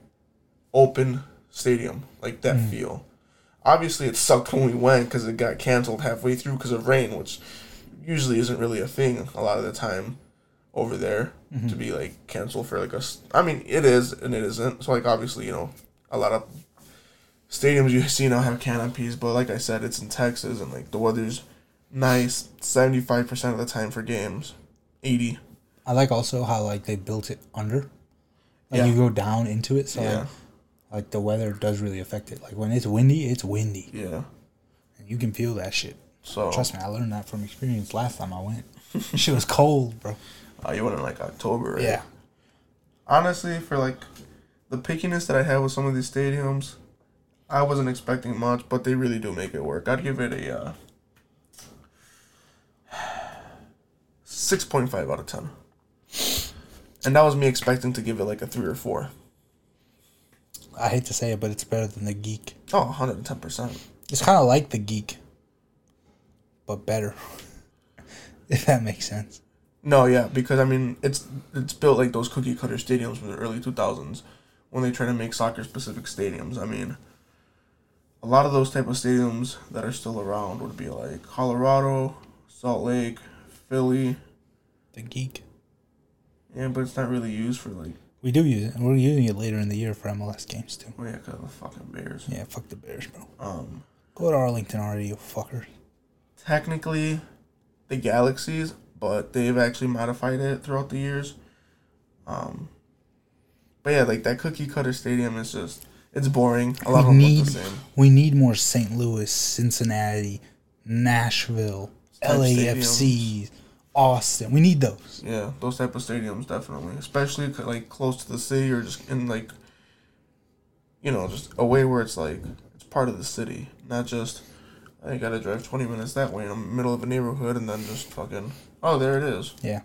Speaker 2: open stadium like that
Speaker 1: Mm.
Speaker 2: feel. Obviously, it sucked when we went because it got canceled halfway through because of rain, which usually isn't really a thing a lot of the time over there
Speaker 1: Mm-hmm.
Speaker 2: to be like canceled for like a. s- I mean, it is and it isn't. So like obviously, you know, a lot of stadiums you see now have canopies, but like I said, it's in Texas and like the weather's nice seventy five percent of the time for games, eighty.
Speaker 1: I like also how like they built it under. Like
Speaker 2: Yeah.
Speaker 1: you go down into it, so
Speaker 2: Yeah,
Speaker 1: like, like the weather does really affect it. Like when it's windy, it's windy,
Speaker 2: yeah.
Speaker 1: and you can feel that shit.
Speaker 2: So
Speaker 1: Trust me, I learned that from experience last time I went. shit was cold, bro.
Speaker 2: Uh, you went in like October, right?
Speaker 1: Yeah,
Speaker 2: honestly, for like the pickiness that I had with some of these stadiums, I wasn't expecting much, but they really do make it work. I'd give it a uh, six point five out of ten, and that was me expecting to give it like a three or four.
Speaker 1: I hate to say it, but it's better than the geek.
Speaker 2: Oh, 110 percent.
Speaker 1: It's kind of like the geek, but better. if that makes sense.
Speaker 2: No, yeah, because I mean, it's it's built like those cookie cutter stadiums from the early two thousands, when they try to make soccer specific stadiums. I mean, a lot of those type of stadiums that are still around would be like Colorado, Salt Lake, Philly.
Speaker 1: The geek.
Speaker 2: Yeah, but it's not really used for like,
Speaker 1: We do use it, and we're using it later in the year for MLS games too.
Speaker 2: oh yeah, cause of the fucking Bears.
Speaker 1: Yeah, fuck the Bears, bro.
Speaker 2: Um,
Speaker 1: Go to Arlington already, you fuckers.
Speaker 2: technically, the Galaxies, but they've actually modified it throughout the years. Um, but yeah, like that cookie cutter stadium is just it's boring. A lot of them
Speaker 1: need
Speaker 2: look the same.
Speaker 1: we need more St. Louis, Cincinnati, Nashville, LAFC, Austin. We need those.
Speaker 2: Yeah, those type of stadiums definitely, especially like close to the city or just in like, you know, just a way where it's like it's part of the city, not just I gotta drive twenty minutes that way in the middle of a neighborhood and then just fucking oh there it is,
Speaker 1: Yeah.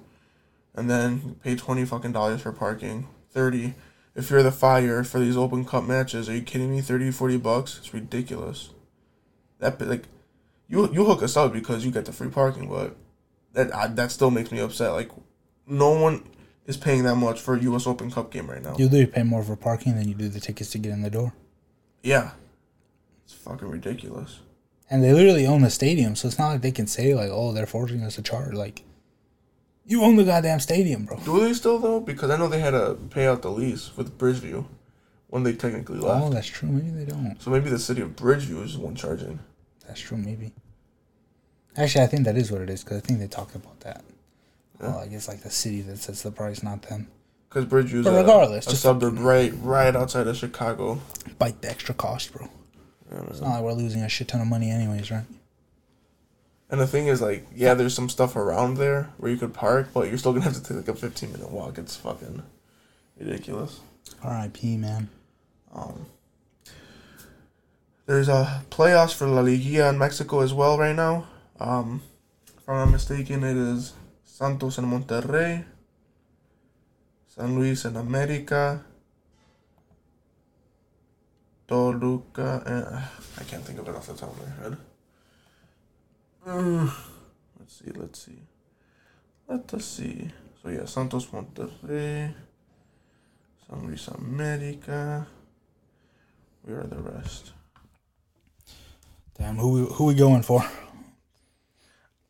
Speaker 2: and then pay twenty fucking dollars for parking, thirty. If you're the fire for these open cup matches, are you kidding me? 30, 40 bucks? It's ridiculous. That like, you you hook us up because you get the free parking, but that I, that still makes me upset. Like, no one is paying that much for a U.S. Open Cup game right now.
Speaker 1: You literally pay more for parking than you do the tickets to get in the door.
Speaker 2: Yeah, It's fucking ridiculous.
Speaker 1: And they literally own the stadium, so it's not like they can say like, "Oh, they're forcing us to charge." Like, you own the goddamn stadium, bro.
Speaker 2: Do they still though? Because I know they had to pay out the lease with Bridgeview when they technically left.
Speaker 1: Oh, that's true. Maybe they don't.
Speaker 2: So maybe the city of Bridgeview is the one charging.
Speaker 1: That's true. Maybe. Actually, I think that is what it is because I think they talked about that.
Speaker 2: Yeah.
Speaker 1: Well, I guess like the city that sets the price, not them.
Speaker 2: Because Bridgeview's
Speaker 1: But
Speaker 2: a,
Speaker 1: regardless,
Speaker 2: a
Speaker 1: just-
Speaker 2: suburb right right outside of Chicago.
Speaker 1: Bite the extra cost, bro. It's not like we're losing a shit ton of money, anyways, right?
Speaker 2: And the thing is, like, yeah, there's some stuff around there where you could park, but you're still gonna have to take like a 15 minute walk. It's fucking ridiculous.
Speaker 1: R.I.P. Man.
Speaker 2: Um, there's a playoffs for La Liga in Mexico as well right now. Um, if I'm not mistaken, it is Santos and Monterrey, San Luis and America, Toluca, and I can't think of it off the top of my head. Mm, let's see, let's see. Let us see. So yeah, Santos Monterrey, San Luis America. Where are the rest?
Speaker 1: Damn, who who we going for?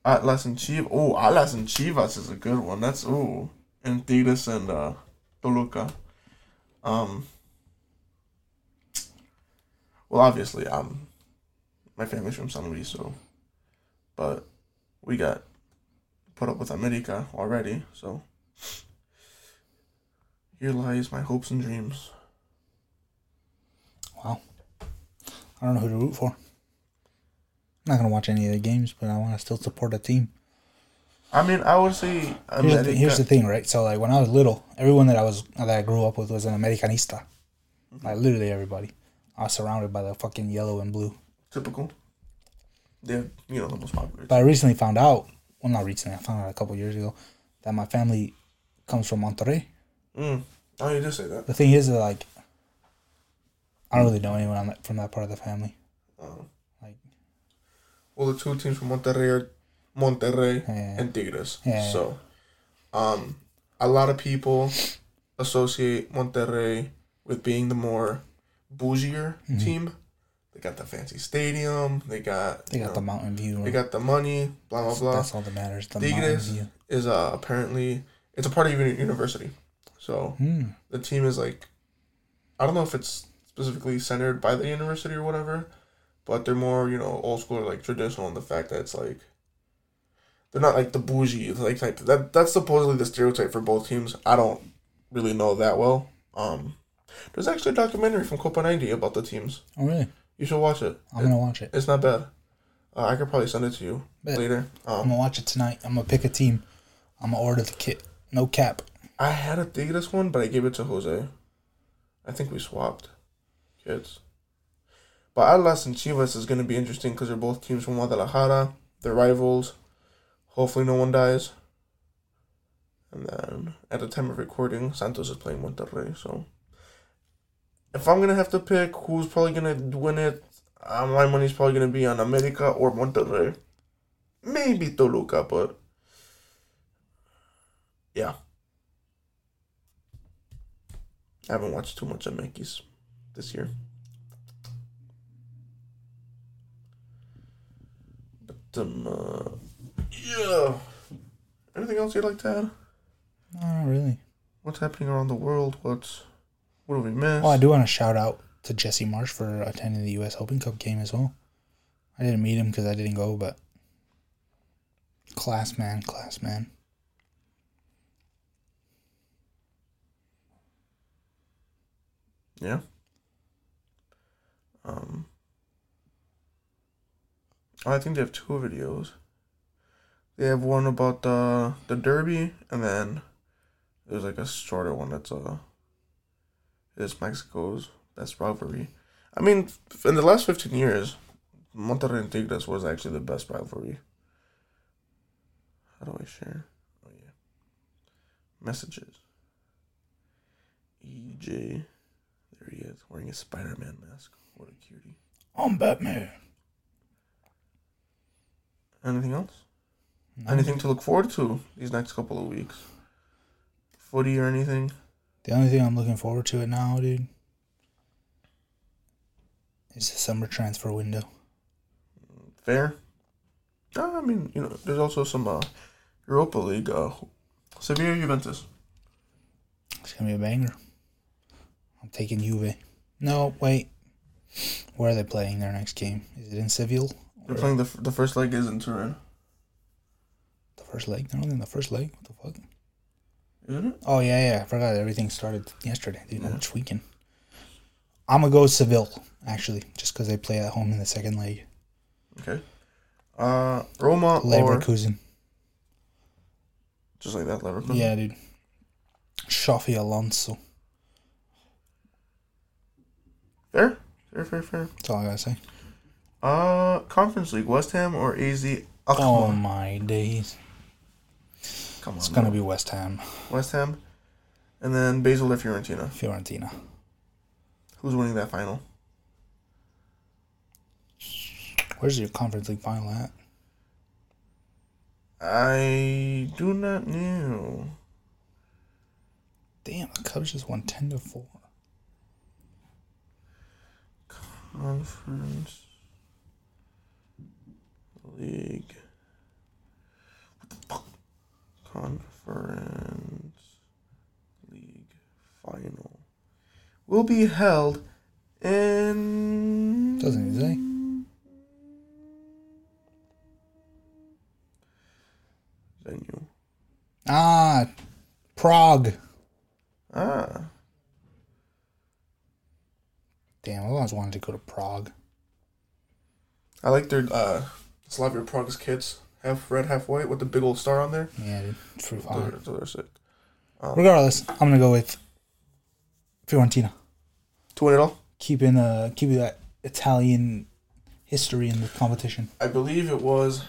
Speaker 2: Atlas and Chivas. Oh, Atlas and Chivas is a good one. That's oh, and Tigres and uh, Toluca. Um. Well, obviously, um, my family's from San Luis, so, but we got put up with America already, so. Here lies my hopes and dreams.
Speaker 1: Wow. I don't know who to root for. I'm not gonna watch any of the games, but I want to still support a team.
Speaker 2: I mean, I would say
Speaker 1: Here's, the, here's the thing, right? So like when I was little, everyone that I was that I grew up with was an Americanista. Mm-hmm. Like literally everybody. I was surrounded by the fucking yellow and blue.
Speaker 2: typical. They're you know the most popular.
Speaker 1: But I recently found out, well, not recently, I found out a couple years ago, that my family comes from Monterrey.
Speaker 2: Mm. Oh, you did say that.
Speaker 1: The thing is, that, like, I don't really know anyone from that part of the family.
Speaker 2: Uh,
Speaker 1: Like,
Speaker 2: well, the two teams from Monterrey are Monterrey
Speaker 1: Yeah.
Speaker 2: and Tigres.
Speaker 1: Yeah.
Speaker 2: So, um, a lot of people associate Monterrey with being the more bougier
Speaker 1: Mhm.
Speaker 2: team. They got the fancy stadium. They got
Speaker 1: they got
Speaker 2: know,
Speaker 1: the mountain view.
Speaker 2: they got the money. Blah blah blah.
Speaker 1: That's all that matters. The mountain
Speaker 2: Tigres
Speaker 1: view.
Speaker 2: is uh, apparently it's a part of uni- university. So
Speaker 1: Hmm.
Speaker 2: the team is like I don't know if it's specifically centered by the university or whatever, but they're more, you know, old school or like traditional in the fact that it's like they're not like the bougie like type that that's supposedly the stereotype for both teams. I don't really know that well. Um there's actually a documentary from Copa 90 about the teams.
Speaker 1: Oh, really?
Speaker 2: You should watch it.
Speaker 1: I'm gonna watch it.
Speaker 2: It's not bad. Uh, I could probably send it to you
Speaker 1: Bet.
Speaker 2: later.
Speaker 1: I'm
Speaker 2: Um,
Speaker 1: gonna watch it tonight. I'm gonna pick a team. I'm gonna order the kit. No cap.
Speaker 2: I had a Tigres one, but I gave it to Jose. I think we swapped kids. But Atlas and Chivas is going to be interesting because they're both teams from Guadalajara. They're rivals. Hopefully, no one dies. And then, at the time of recording, Santos is playing Monterrey. So, if I'm to have to pick who's probably to win it, uh, my money's probably to be on America or Monterrey. Maybe Toluca, but. Yeah. I haven't watched too much of Yankees this year. But um, uh, yeah. Anything else you'd like to add?
Speaker 1: No, not really.
Speaker 2: What's happening around the world? What's what do we miss?
Speaker 1: Oh, I do want to shout out to Jesse Marsch for attending the U.S. Open Cup game as well. I didn't meet him because I didn't go, but class man, class man.
Speaker 2: Yeah. Um. I think they have two videos. They have one about the the derby, and then there's like a shorter one that's uh. Is Mexico's best rivalry. I mean, in the last fifteen years, Monterrey and Tigres was actually the best rivalry. How do I share? Oh yeah. Messages. EJ. There he is, wearing a Spider Man mask. What a cutie.
Speaker 1: I'm Batman.
Speaker 2: Anything else?
Speaker 1: No.
Speaker 2: Anything to look forward to these next couple of weeks? Footy or anything?
Speaker 1: The only thing I'm looking forward to it now, dude, is the summer transfer window.
Speaker 2: Fair. I mean, you know, there's also some uh, Europa League. Uh, Sevilla Juventus.
Speaker 1: It's gonna be a banger. I'm taking Juve. No, wait. Where are they playing their next game? Is it in Seville?
Speaker 2: They're playing the f- the first leg is in Turin,
Speaker 1: The first leg? They're only in the first leg. What the fuck?
Speaker 2: Isn't it?
Speaker 1: Oh yeah, yeah. I forgot everything started yesterday. Dude,
Speaker 2: Yeah.
Speaker 1: I'm tweaking. I'm gonna go Seville actually, just because they play at home in the second leg.
Speaker 2: Okay. Uh, Roma or
Speaker 1: Leverkusen.
Speaker 2: just like that Leverkusen.
Speaker 1: Yeah, dude. Xabi Alonso.
Speaker 2: Fair. Fair. Fair. Fair.
Speaker 1: That's all I gotta say.
Speaker 2: Uh, Conference League, West Ham or AZ
Speaker 1: Oh my days.
Speaker 2: Come on.
Speaker 1: It's gonna be West Ham,
Speaker 2: West Ham, and then Basel or Fiorentina.
Speaker 1: Fiorentina.
Speaker 2: Who's winning that final?
Speaker 1: Where's your Conference League final at?
Speaker 2: I do not know.
Speaker 1: Damn, the Cubs just won ten to four.
Speaker 2: Conference League. What the fuck? Conference League final will be held in.
Speaker 1: Doesn't it say?
Speaker 2: Venue.
Speaker 1: Ah, Prague.
Speaker 2: Ah,
Speaker 1: Damn, I always wanted to go to Prague.
Speaker 2: I like their uh, Slavia Prague's kits, half red, half white, with the big old star on there.
Speaker 1: Yeah, dude, it's pretty fire.
Speaker 2: Those, those are sick.
Speaker 1: Regardless, I'm gonna go with Fiorentina.
Speaker 2: To win it all,
Speaker 1: Keeping uh keeping that Italian history in the competition.
Speaker 2: I believe it was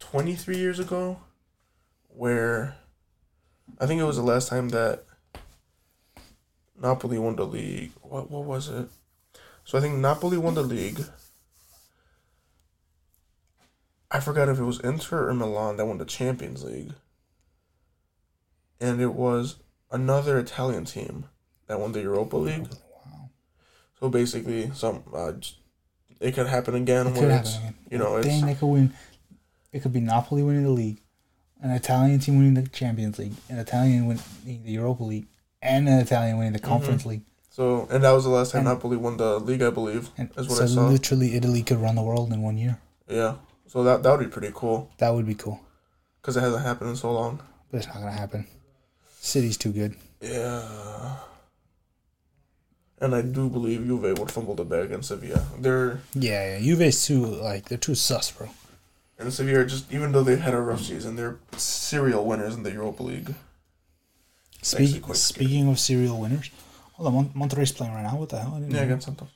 Speaker 2: 23 years ago where I think it was the last time that Napoli won the league. What what was it? So I think Napoli won the league. I forgot if it was Inter or Milan that won the Champions League. And it was another Italian team that won the Europa League.
Speaker 1: Wow.
Speaker 2: So basically, some uh, it could happen again.
Speaker 1: It could happen again.
Speaker 2: You know, it's
Speaker 1: Dang, they could win. It could be Napoli winning the league, an Italian team winning the Champions League, an Italian winning the Europa League, and an Italian winning the
Speaker 2: Mm-hmm.
Speaker 1: Conference League.
Speaker 2: So, and that was the last time
Speaker 1: And-
Speaker 2: Napoli won the league, I believe.
Speaker 1: And
Speaker 2: That's what
Speaker 1: so
Speaker 2: I saw.
Speaker 1: literally, Italy could run the world in one year.
Speaker 2: Yeah. So that that would be pretty cool
Speaker 1: That would be cool,
Speaker 2: because it hasn't happened in so long.
Speaker 1: but it's not gonna happen. City's too good.
Speaker 2: Yeah. And I do believe Juve would fumble the bag in Sevilla. They're
Speaker 1: Yeah, yeah. Juve's too like they're too sus, bro.
Speaker 2: and Sevilla just even though they've had a rough season, they're serial winners in the Europa League. actually
Speaker 1: Speak,
Speaker 2: quite
Speaker 1: speaking of serial winners, hold on, Mon- Monterrey's playing right now. What the hell?
Speaker 2: Yeah,
Speaker 1: know.
Speaker 2: against Santos.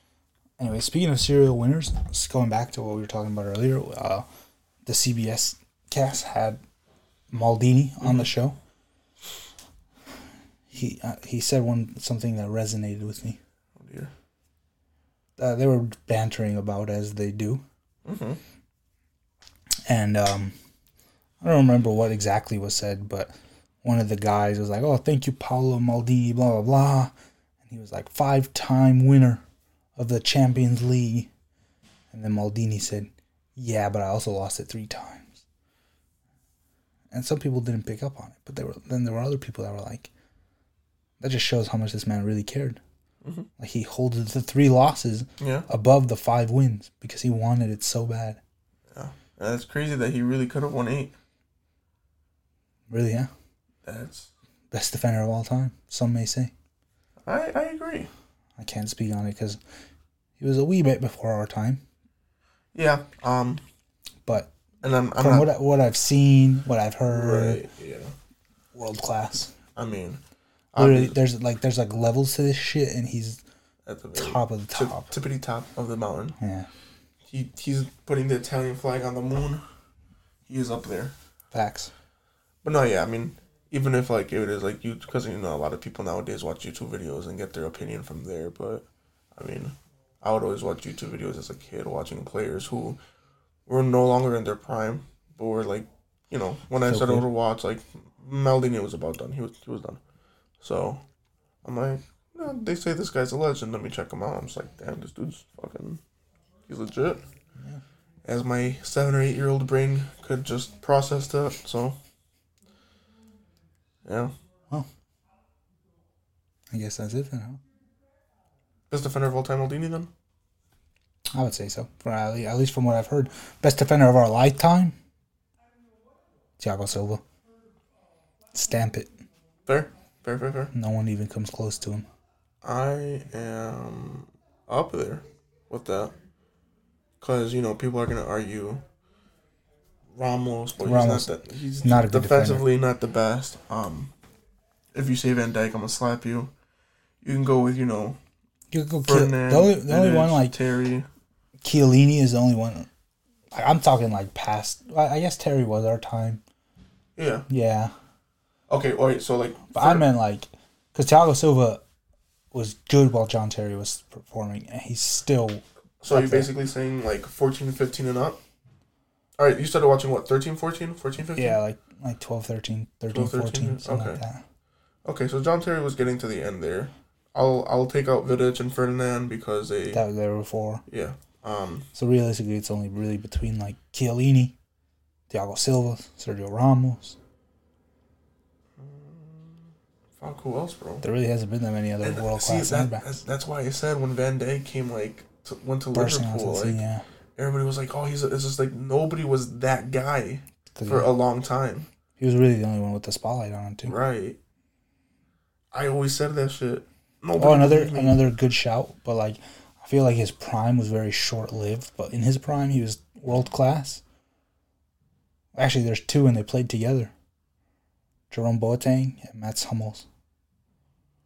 Speaker 1: Anyway, speaking of serial winners, just going back to what we were talking about earlier, uh, the CBS cast had Maldini on
Speaker 2: Mm-hmm.
Speaker 1: the show. He uh, he said one something that resonated with me.
Speaker 2: Oh dear.
Speaker 1: Uh, they were bantering about as they do,
Speaker 2: Mm-hmm.
Speaker 1: and um, I don't remember what exactly was said, but one of the guys was like, "Oh, thank you, Paolo Maldini," blah blah blah, and he was like five-time winner of the Champions League, and then Maldini said, "Yeah, but I also lost it three times." And some people didn't pick up on it, but there were then there were other people that were like, "That just shows how much this man really cared." Mm-hmm. Like he holds the three losses
Speaker 2: Yeah.
Speaker 1: above the five wins because he wanted it so bad.
Speaker 2: Yeah. It's crazy that he really could have won eight.
Speaker 1: Really, yeah.
Speaker 2: That's
Speaker 1: Best defender of all time, some may say.
Speaker 2: I I agree.
Speaker 1: I can't speak on it because he was a wee bit before our time.
Speaker 2: Yeah. Um.
Speaker 1: But
Speaker 2: And I'm I'm
Speaker 1: from
Speaker 2: not
Speaker 1: what, I, what I've seen, what I've heard,
Speaker 2: right. Yeah.
Speaker 1: world class.
Speaker 2: I mean,
Speaker 1: Literally, there's like there's like levels to this shit, and he's
Speaker 2: at the
Speaker 1: top of the top.
Speaker 2: tippity top of the mountain.
Speaker 1: Yeah,
Speaker 2: He he's putting the Italian flag on the moon. He is up there.
Speaker 1: facts.
Speaker 2: But no, yeah, I mean, even if like it is like you, because you know a lot of people nowadays watch YouTube videos and get their opinion from there. But I mean, I would always watch YouTube videos as a kid, watching players who were no longer in their prime, but were like, you know, when I started
Speaker 1: good.
Speaker 2: to watch, like Maldini was about done. He was he was done. So I'm like, No, they say this guy's a legend. Let me check him out. I'm just like, damn, this dude's fucking, he's legit. Yeah. As my seven or eight year old brain could just process that. So, yeah.
Speaker 1: Well, I guess that's it for now.
Speaker 2: Best defender of all time, Maldini, then?
Speaker 1: I would say so. For at least from what I've heard, best defender of our lifetime, Thiago Silva. Stamp it.
Speaker 2: Fair. Fair, fair, fair.
Speaker 1: No one even comes close to him.
Speaker 2: I am up there with that. Because, you know, people are going to argue Ramos, but
Speaker 1: Ramos,
Speaker 2: he's not that. He's
Speaker 1: not a good
Speaker 2: defensively not the best. Um, if you say Van Dijk, I'm going to slap you. You can go with, you know,
Speaker 1: You go kill, the only, the only one like
Speaker 2: Terry.
Speaker 1: Chiellini is the only one. I'm talking like past. I guess Terry was our time.
Speaker 2: Yeah.
Speaker 1: Yeah,
Speaker 2: Okay, all right, so like.
Speaker 1: but I meant like because Thiago Silva was good while John Terry was performing, and he's still
Speaker 2: So you're
Speaker 1: up there.
Speaker 2: basically saying like 14, 15 and up? All right, you started watching what, 13, 14, 14, 15?
Speaker 1: yeah like like 12, 13, 13,
Speaker 2: 12, 13,
Speaker 1: 14, something like
Speaker 2: okay.
Speaker 1: that.
Speaker 2: Okay, so John Terry was getting to the end there. I'll I'll take out Vidic and Ferdinand because they
Speaker 1: That was there before.
Speaker 2: yeah. Um
Speaker 1: So realistically, it's only really between like Chiellini, Thiago Silva, Sergio Ramos.
Speaker 2: fuck who else, bro?
Speaker 1: There really hasn't been that many other world class
Speaker 2: that, that's, that's why I said when Van Dijk came like to, went to
Speaker 1: bursting
Speaker 2: Liverpool, like
Speaker 1: scene. Yeah,
Speaker 2: everybody was like, oh, he's a, it's just like nobody was that guy for a long time,
Speaker 1: he was really the only one with the spotlight on him too.
Speaker 2: right? I always said that shit. Nobody
Speaker 1: Oh, another another good shout, but like I feel like his prime was very short lived. But in his prime, he was world class. Actually, there's two, and they played together. Jerome Boateng and Mats Hummels,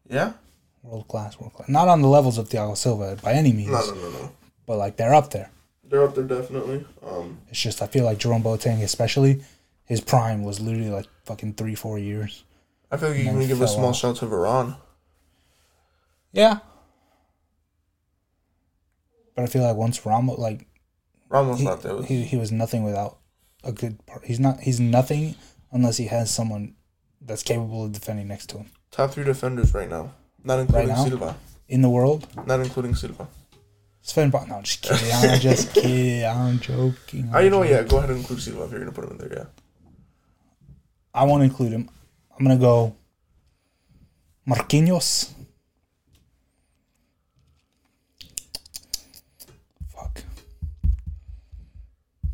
Speaker 2: Yeah.
Speaker 1: world class, world class. Not on the levels of Thiago Silva by any means,
Speaker 2: No, no, no, no.
Speaker 1: but like they're up there.
Speaker 2: They're up there definitely. Um,
Speaker 1: It's just I feel like Jerome Boateng, especially, his prime was literally like fucking three, four years.
Speaker 2: I feel like you can give a small shout to Varane.
Speaker 1: Yeah. But I feel like once Ramos, like
Speaker 2: Ramos
Speaker 1: he,
Speaker 2: not there.
Speaker 1: he, he was nothing without a good part. He's not. He's nothing unless he has someone that's capable of defending next to him
Speaker 2: Top three defenders right now, not including
Speaker 1: now?
Speaker 2: Silva.
Speaker 1: in the world.
Speaker 2: Not including Silva.
Speaker 1: Sven Bot. No, I'm just kidding. I'm just kidding. I'm joking.
Speaker 2: Oh, you know, what?
Speaker 1: I'm
Speaker 2: yeah. Go ahead and include Silva if you're gonna put him in there. Yeah.
Speaker 1: I want to include him. I'm gonna go. Marquinhos. Fuck.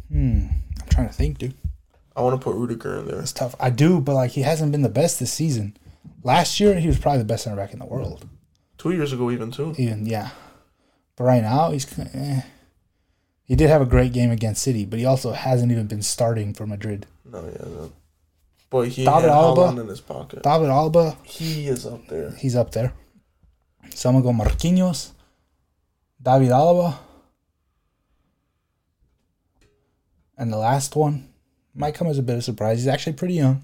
Speaker 1: Hmm. I'm trying to think, dude.
Speaker 2: I want to put Rudiger in there.
Speaker 1: It's tough. I do, but like he hasn't been the best this season. Last year he was probably the best center back in the world.
Speaker 2: Two years ago, even too.
Speaker 1: Even yeah, but right now he's. Eh. He did have a great game against City, but he also hasn't even been starting for Madrid.
Speaker 2: No, yeah. No. But he
Speaker 1: David
Speaker 2: had Alaba? In his pocket.
Speaker 1: David Alaba,
Speaker 2: He is up there.
Speaker 1: he's up there. So I'm gonna go Marquinhos, David Alaba, and the last one might come as a bit of a surprise. He's actually pretty young.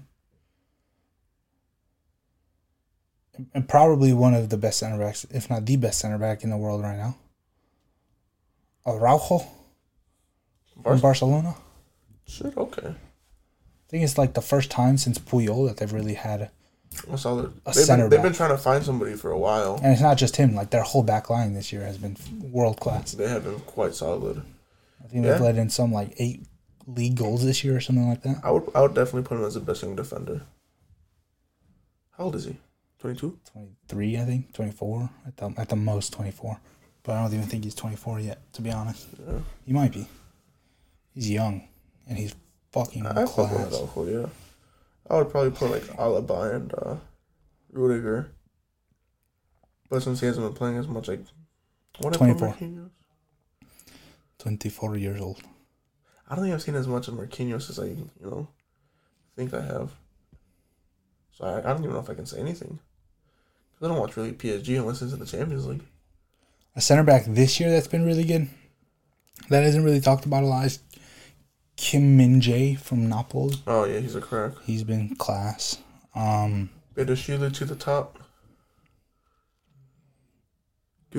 Speaker 1: And probably one of the best center backs, if not the best center back in the world right now. Araujo from
Speaker 2: Barca.
Speaker 1: Barcelona.
Speaker 2: Shit. Okay.
Speaker 1: I think it's like the first time since Puyol that they've really had, a,
Speaker 2: solid?
Speaker 1: A
Speaker 2: They've
Speaker 1: center
Speaker 2: been, they've
Speaker 1: back.
Speaker 2: been trying to find somebody for a while.
Speaker 1: and it's not just him. Like their whole back line this year has been world class.
Speaker 2: They have been quite solid.
Speaker 1: I think
Speaker 2: Yeah.
Speaker 1: they've let in some like eight league goals this year or something like that.
Speaker 2: I would I would definitely put him as the best young defender. How old is he? Twenty two.
Speaker 1: Twenty three, I think, twenty four at the at the most twenty four. But I don't even think he's twenty four yet. To be honest,
Speaker 2: Yeah.
Speaker 1: he might be. He's young and he's fucking
Speaker 2: I fuck with
Speaker 1: class.
Speaker 2: Araujo, yeah. I would probably put like Alaba and uh, Rudiger. But since he hasn't been playing as much, like what if I
Speaker 1: 24. Twenty four years old.
Speaker 2: I don't think I've seen as much of Marquinhos as I you know think I have. So I, I don't even know if I can say anything. 'Cause I don't watch really PSG unless it's in the Champions League.
Speaker 1: A center back this year that's been really good. That isn't really talked about a lot. Is Kim Min Jae from Napoli.
Speaker 2: Oh yeah, he's a crack.
Speaker 1: He's been class. Um,
Speaker 2: Bedashila to the top.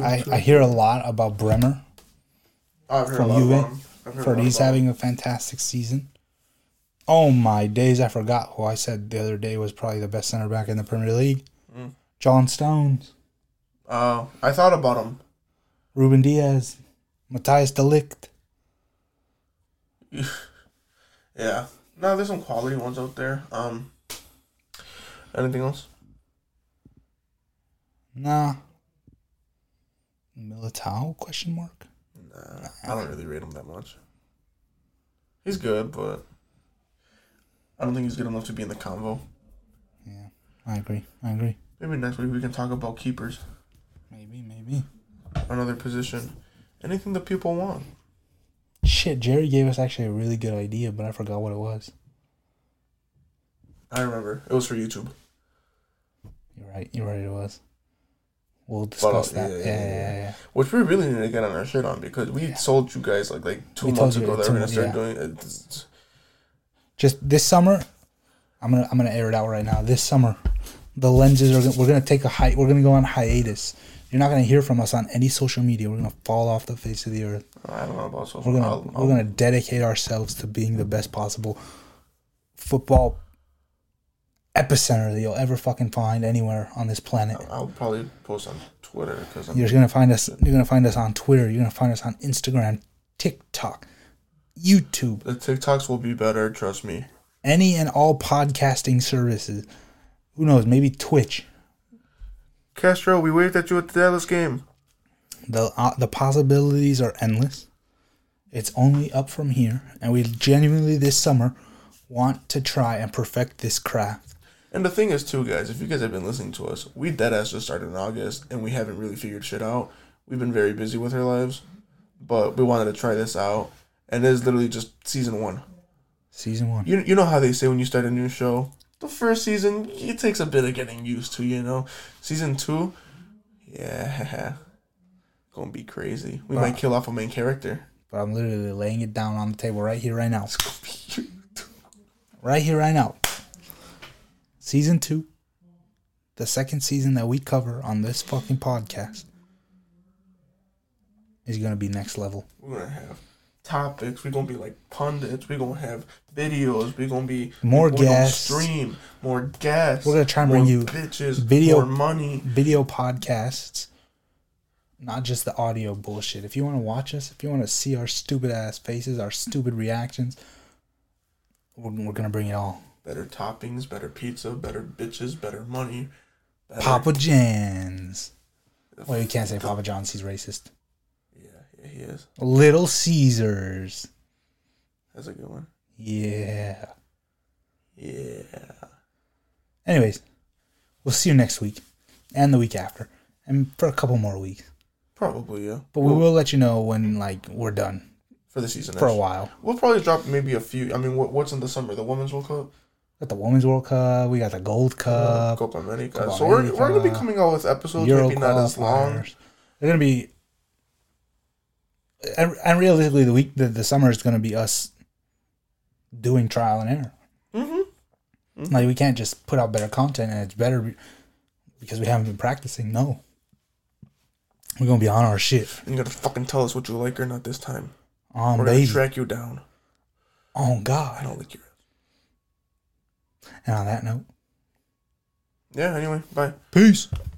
Speaker 1: I. I hear a lot about Bremer.
Speaker 2: I've heard
Speaker 1: from
Speaker 2: a lot
Speaker 1: Juve.
Speaker 2: About him. I've heard a
Speaker 1: For
Speaker 2: lot
Speaker 1: he's
Speaker 2: about
Speaker 1: having a fantastic season. Oh my days! I forgot who I said the other day was probably the best center back in the Premier League.
Speaker 2: Mm.
Speaker 1: John Stones.
Speaker 2: Uh, I thought about him.
Speaker 1: Ruben Dias, Matthias Delict.
Speaker 2: Yeah. No, there's some quality ones out there. Um. Anything else?
Speaker 1: Nah. Militao? Question mark.
Speaker 2: Nah, I don't really rate him that much. He's good, but I don't think he's good enough to be in the convo.
Speaker 1: Yeah, I agree. I agree.
Speaker 2: Maybe next week we can talk about keepers,
Speaker 1: Maybe, maybe.
Speaker 2: another position, anything that people want.
Speaker 1: Shit, Jerry gave us actually a really good idea, but I forgot what it was.
Speaker 2: I remember it was for YouTube.
Speaker 1: You're right. You're right. It was. We'll discuss that. Yeah, yeah, yeah. yeah.
Speaker 2: Which we really need to get on our shit on because we
Speaker 1: Yeah.
Speaker 2: told you guys like like two
Speaker 1: We
Speaker 2: months ago that we're gonna start
Speaker 1: yeah.
Speaker 2: doing uh, it.
Speaker 1: Just this summer, I'm gonna I'm gonna air it out right now. This summer, the lenses are gonna, we're gonna take a hi- We're gonna go on hiatus. You're not gonna hear from us on any social media. We're gonna fall off the face of the earth.
Speaker 2: I don't know about social.
Speaker 1: We're gonna
Speaker 2: I'll,
Speaker 1: we're gonna dedicate ourselves to being the best possible football epicenter that you'll ever fucking find anywhere on this planet.
Speaker 2: I'll, probably post on Twitter because
Speaker 1: You're gonna find us. You're gonna find us on Twitter. You're gonna find us on Instagram, TikTok, YouTube,
Speaker 2: the TikToks will be better. Trust me.
Speaker 1: any and all podcasting services. Who knows? Maybe Twitch.
Speaker 2: Castro, we waved at you at the Dallas game.
Speaker 1: the uh, The possibilities are endless. It's only up from here, and we genuinely this summer want to try and perfect this craft.
Speaker 2: And the thing is, too, guys, if you guys have been listening to us, we deadass just started in August, and we haven't really figured shit out. We've been very busy with our lives, but we wanted to try this out, and it is literally just season one.
Speaker 1: Season one.
Speaker 2: You you know how they say when you start a new show, the first season it takes a bit of getting used to. You know, season two, yeah, gonna be crazy. We might kill off a main character.
Speaker 1: But I'm literally laying it down on the table right here, right now.
Speaker 2: It's gonna be
Speaker 1: Right here, right now. Season two. The second season that we cover on this fucking podcast is gonna be next level.
Speaker 2: We're gonna have topics. We're gonna be like pundits. We're gonna have videos. We're gonna be
Speaker 1: More guests.
Speaker 2: Stream more guests.
Speaker 1: We're gonna try and bring you
Speaker 2: bitches.
Speaker 1: video-
Speaker 2: more money.
Speaker 1: Video podcasts, not just the audio bullshit. If you want to watch us, if you want to see our stupid ass faces, our stupid reactions, we're, we're gonna bring it all.
Speaker 2: Better toppings. Better pizza. Better bitches. Better money. Better,
Speaker 1: Papa John's. Well, you can't say Papa John's. He's racist.
Speaker 2: Yeah, yeah, he is.
Speaker 1: Little Caesars.
Speaker 2: That's a good one.
Speaker 1: Yeah.
Speaker 2: Yeah.
Speaker 1: Anyways, we'll see you next week and the week after, and for a couple more weeks.
Speaker 2: Probably yeah.
Speaker 1: But we will let you know when like we're done
Speaker 2: for the season.
Speaker 1: for a while.
Speaker 2: We'll probably drop maybe a few. I mean, what, what's in the summer? The Women's World Cup,
Speaker 1: Got the Women's World Cup. We got the Gold Cup.
Speaker 2: Copa America.
Speaker 1: Copa
Speaker 2: so we're, we're gonna be coming out with episodes
Speaker 1: Euro
Speaker 2: maybe not as long.
Speaker 1: They're gonna be, and, and realistically, the week the, the summer is gonna be us doing trial and error.
Speaker 2: Mm-hmm.
Speaker 1: Like we can't just put out better content and it's better because we haven't been practicing. No, we're gonna be on our shit.
Speaker 2: And you gotta fucking tell us what you like or not this time.
Speaker 1: On
Speaker 2: We're
Speaker 1: baby.
Speaker 2: gonna track you down.
Speaker 1: Oh God!
Speaker 2: I don't like your.
Speaker 1: And on that note,
Speaker 2: Yeah. Anyway, bye.
Speaker 1: peace.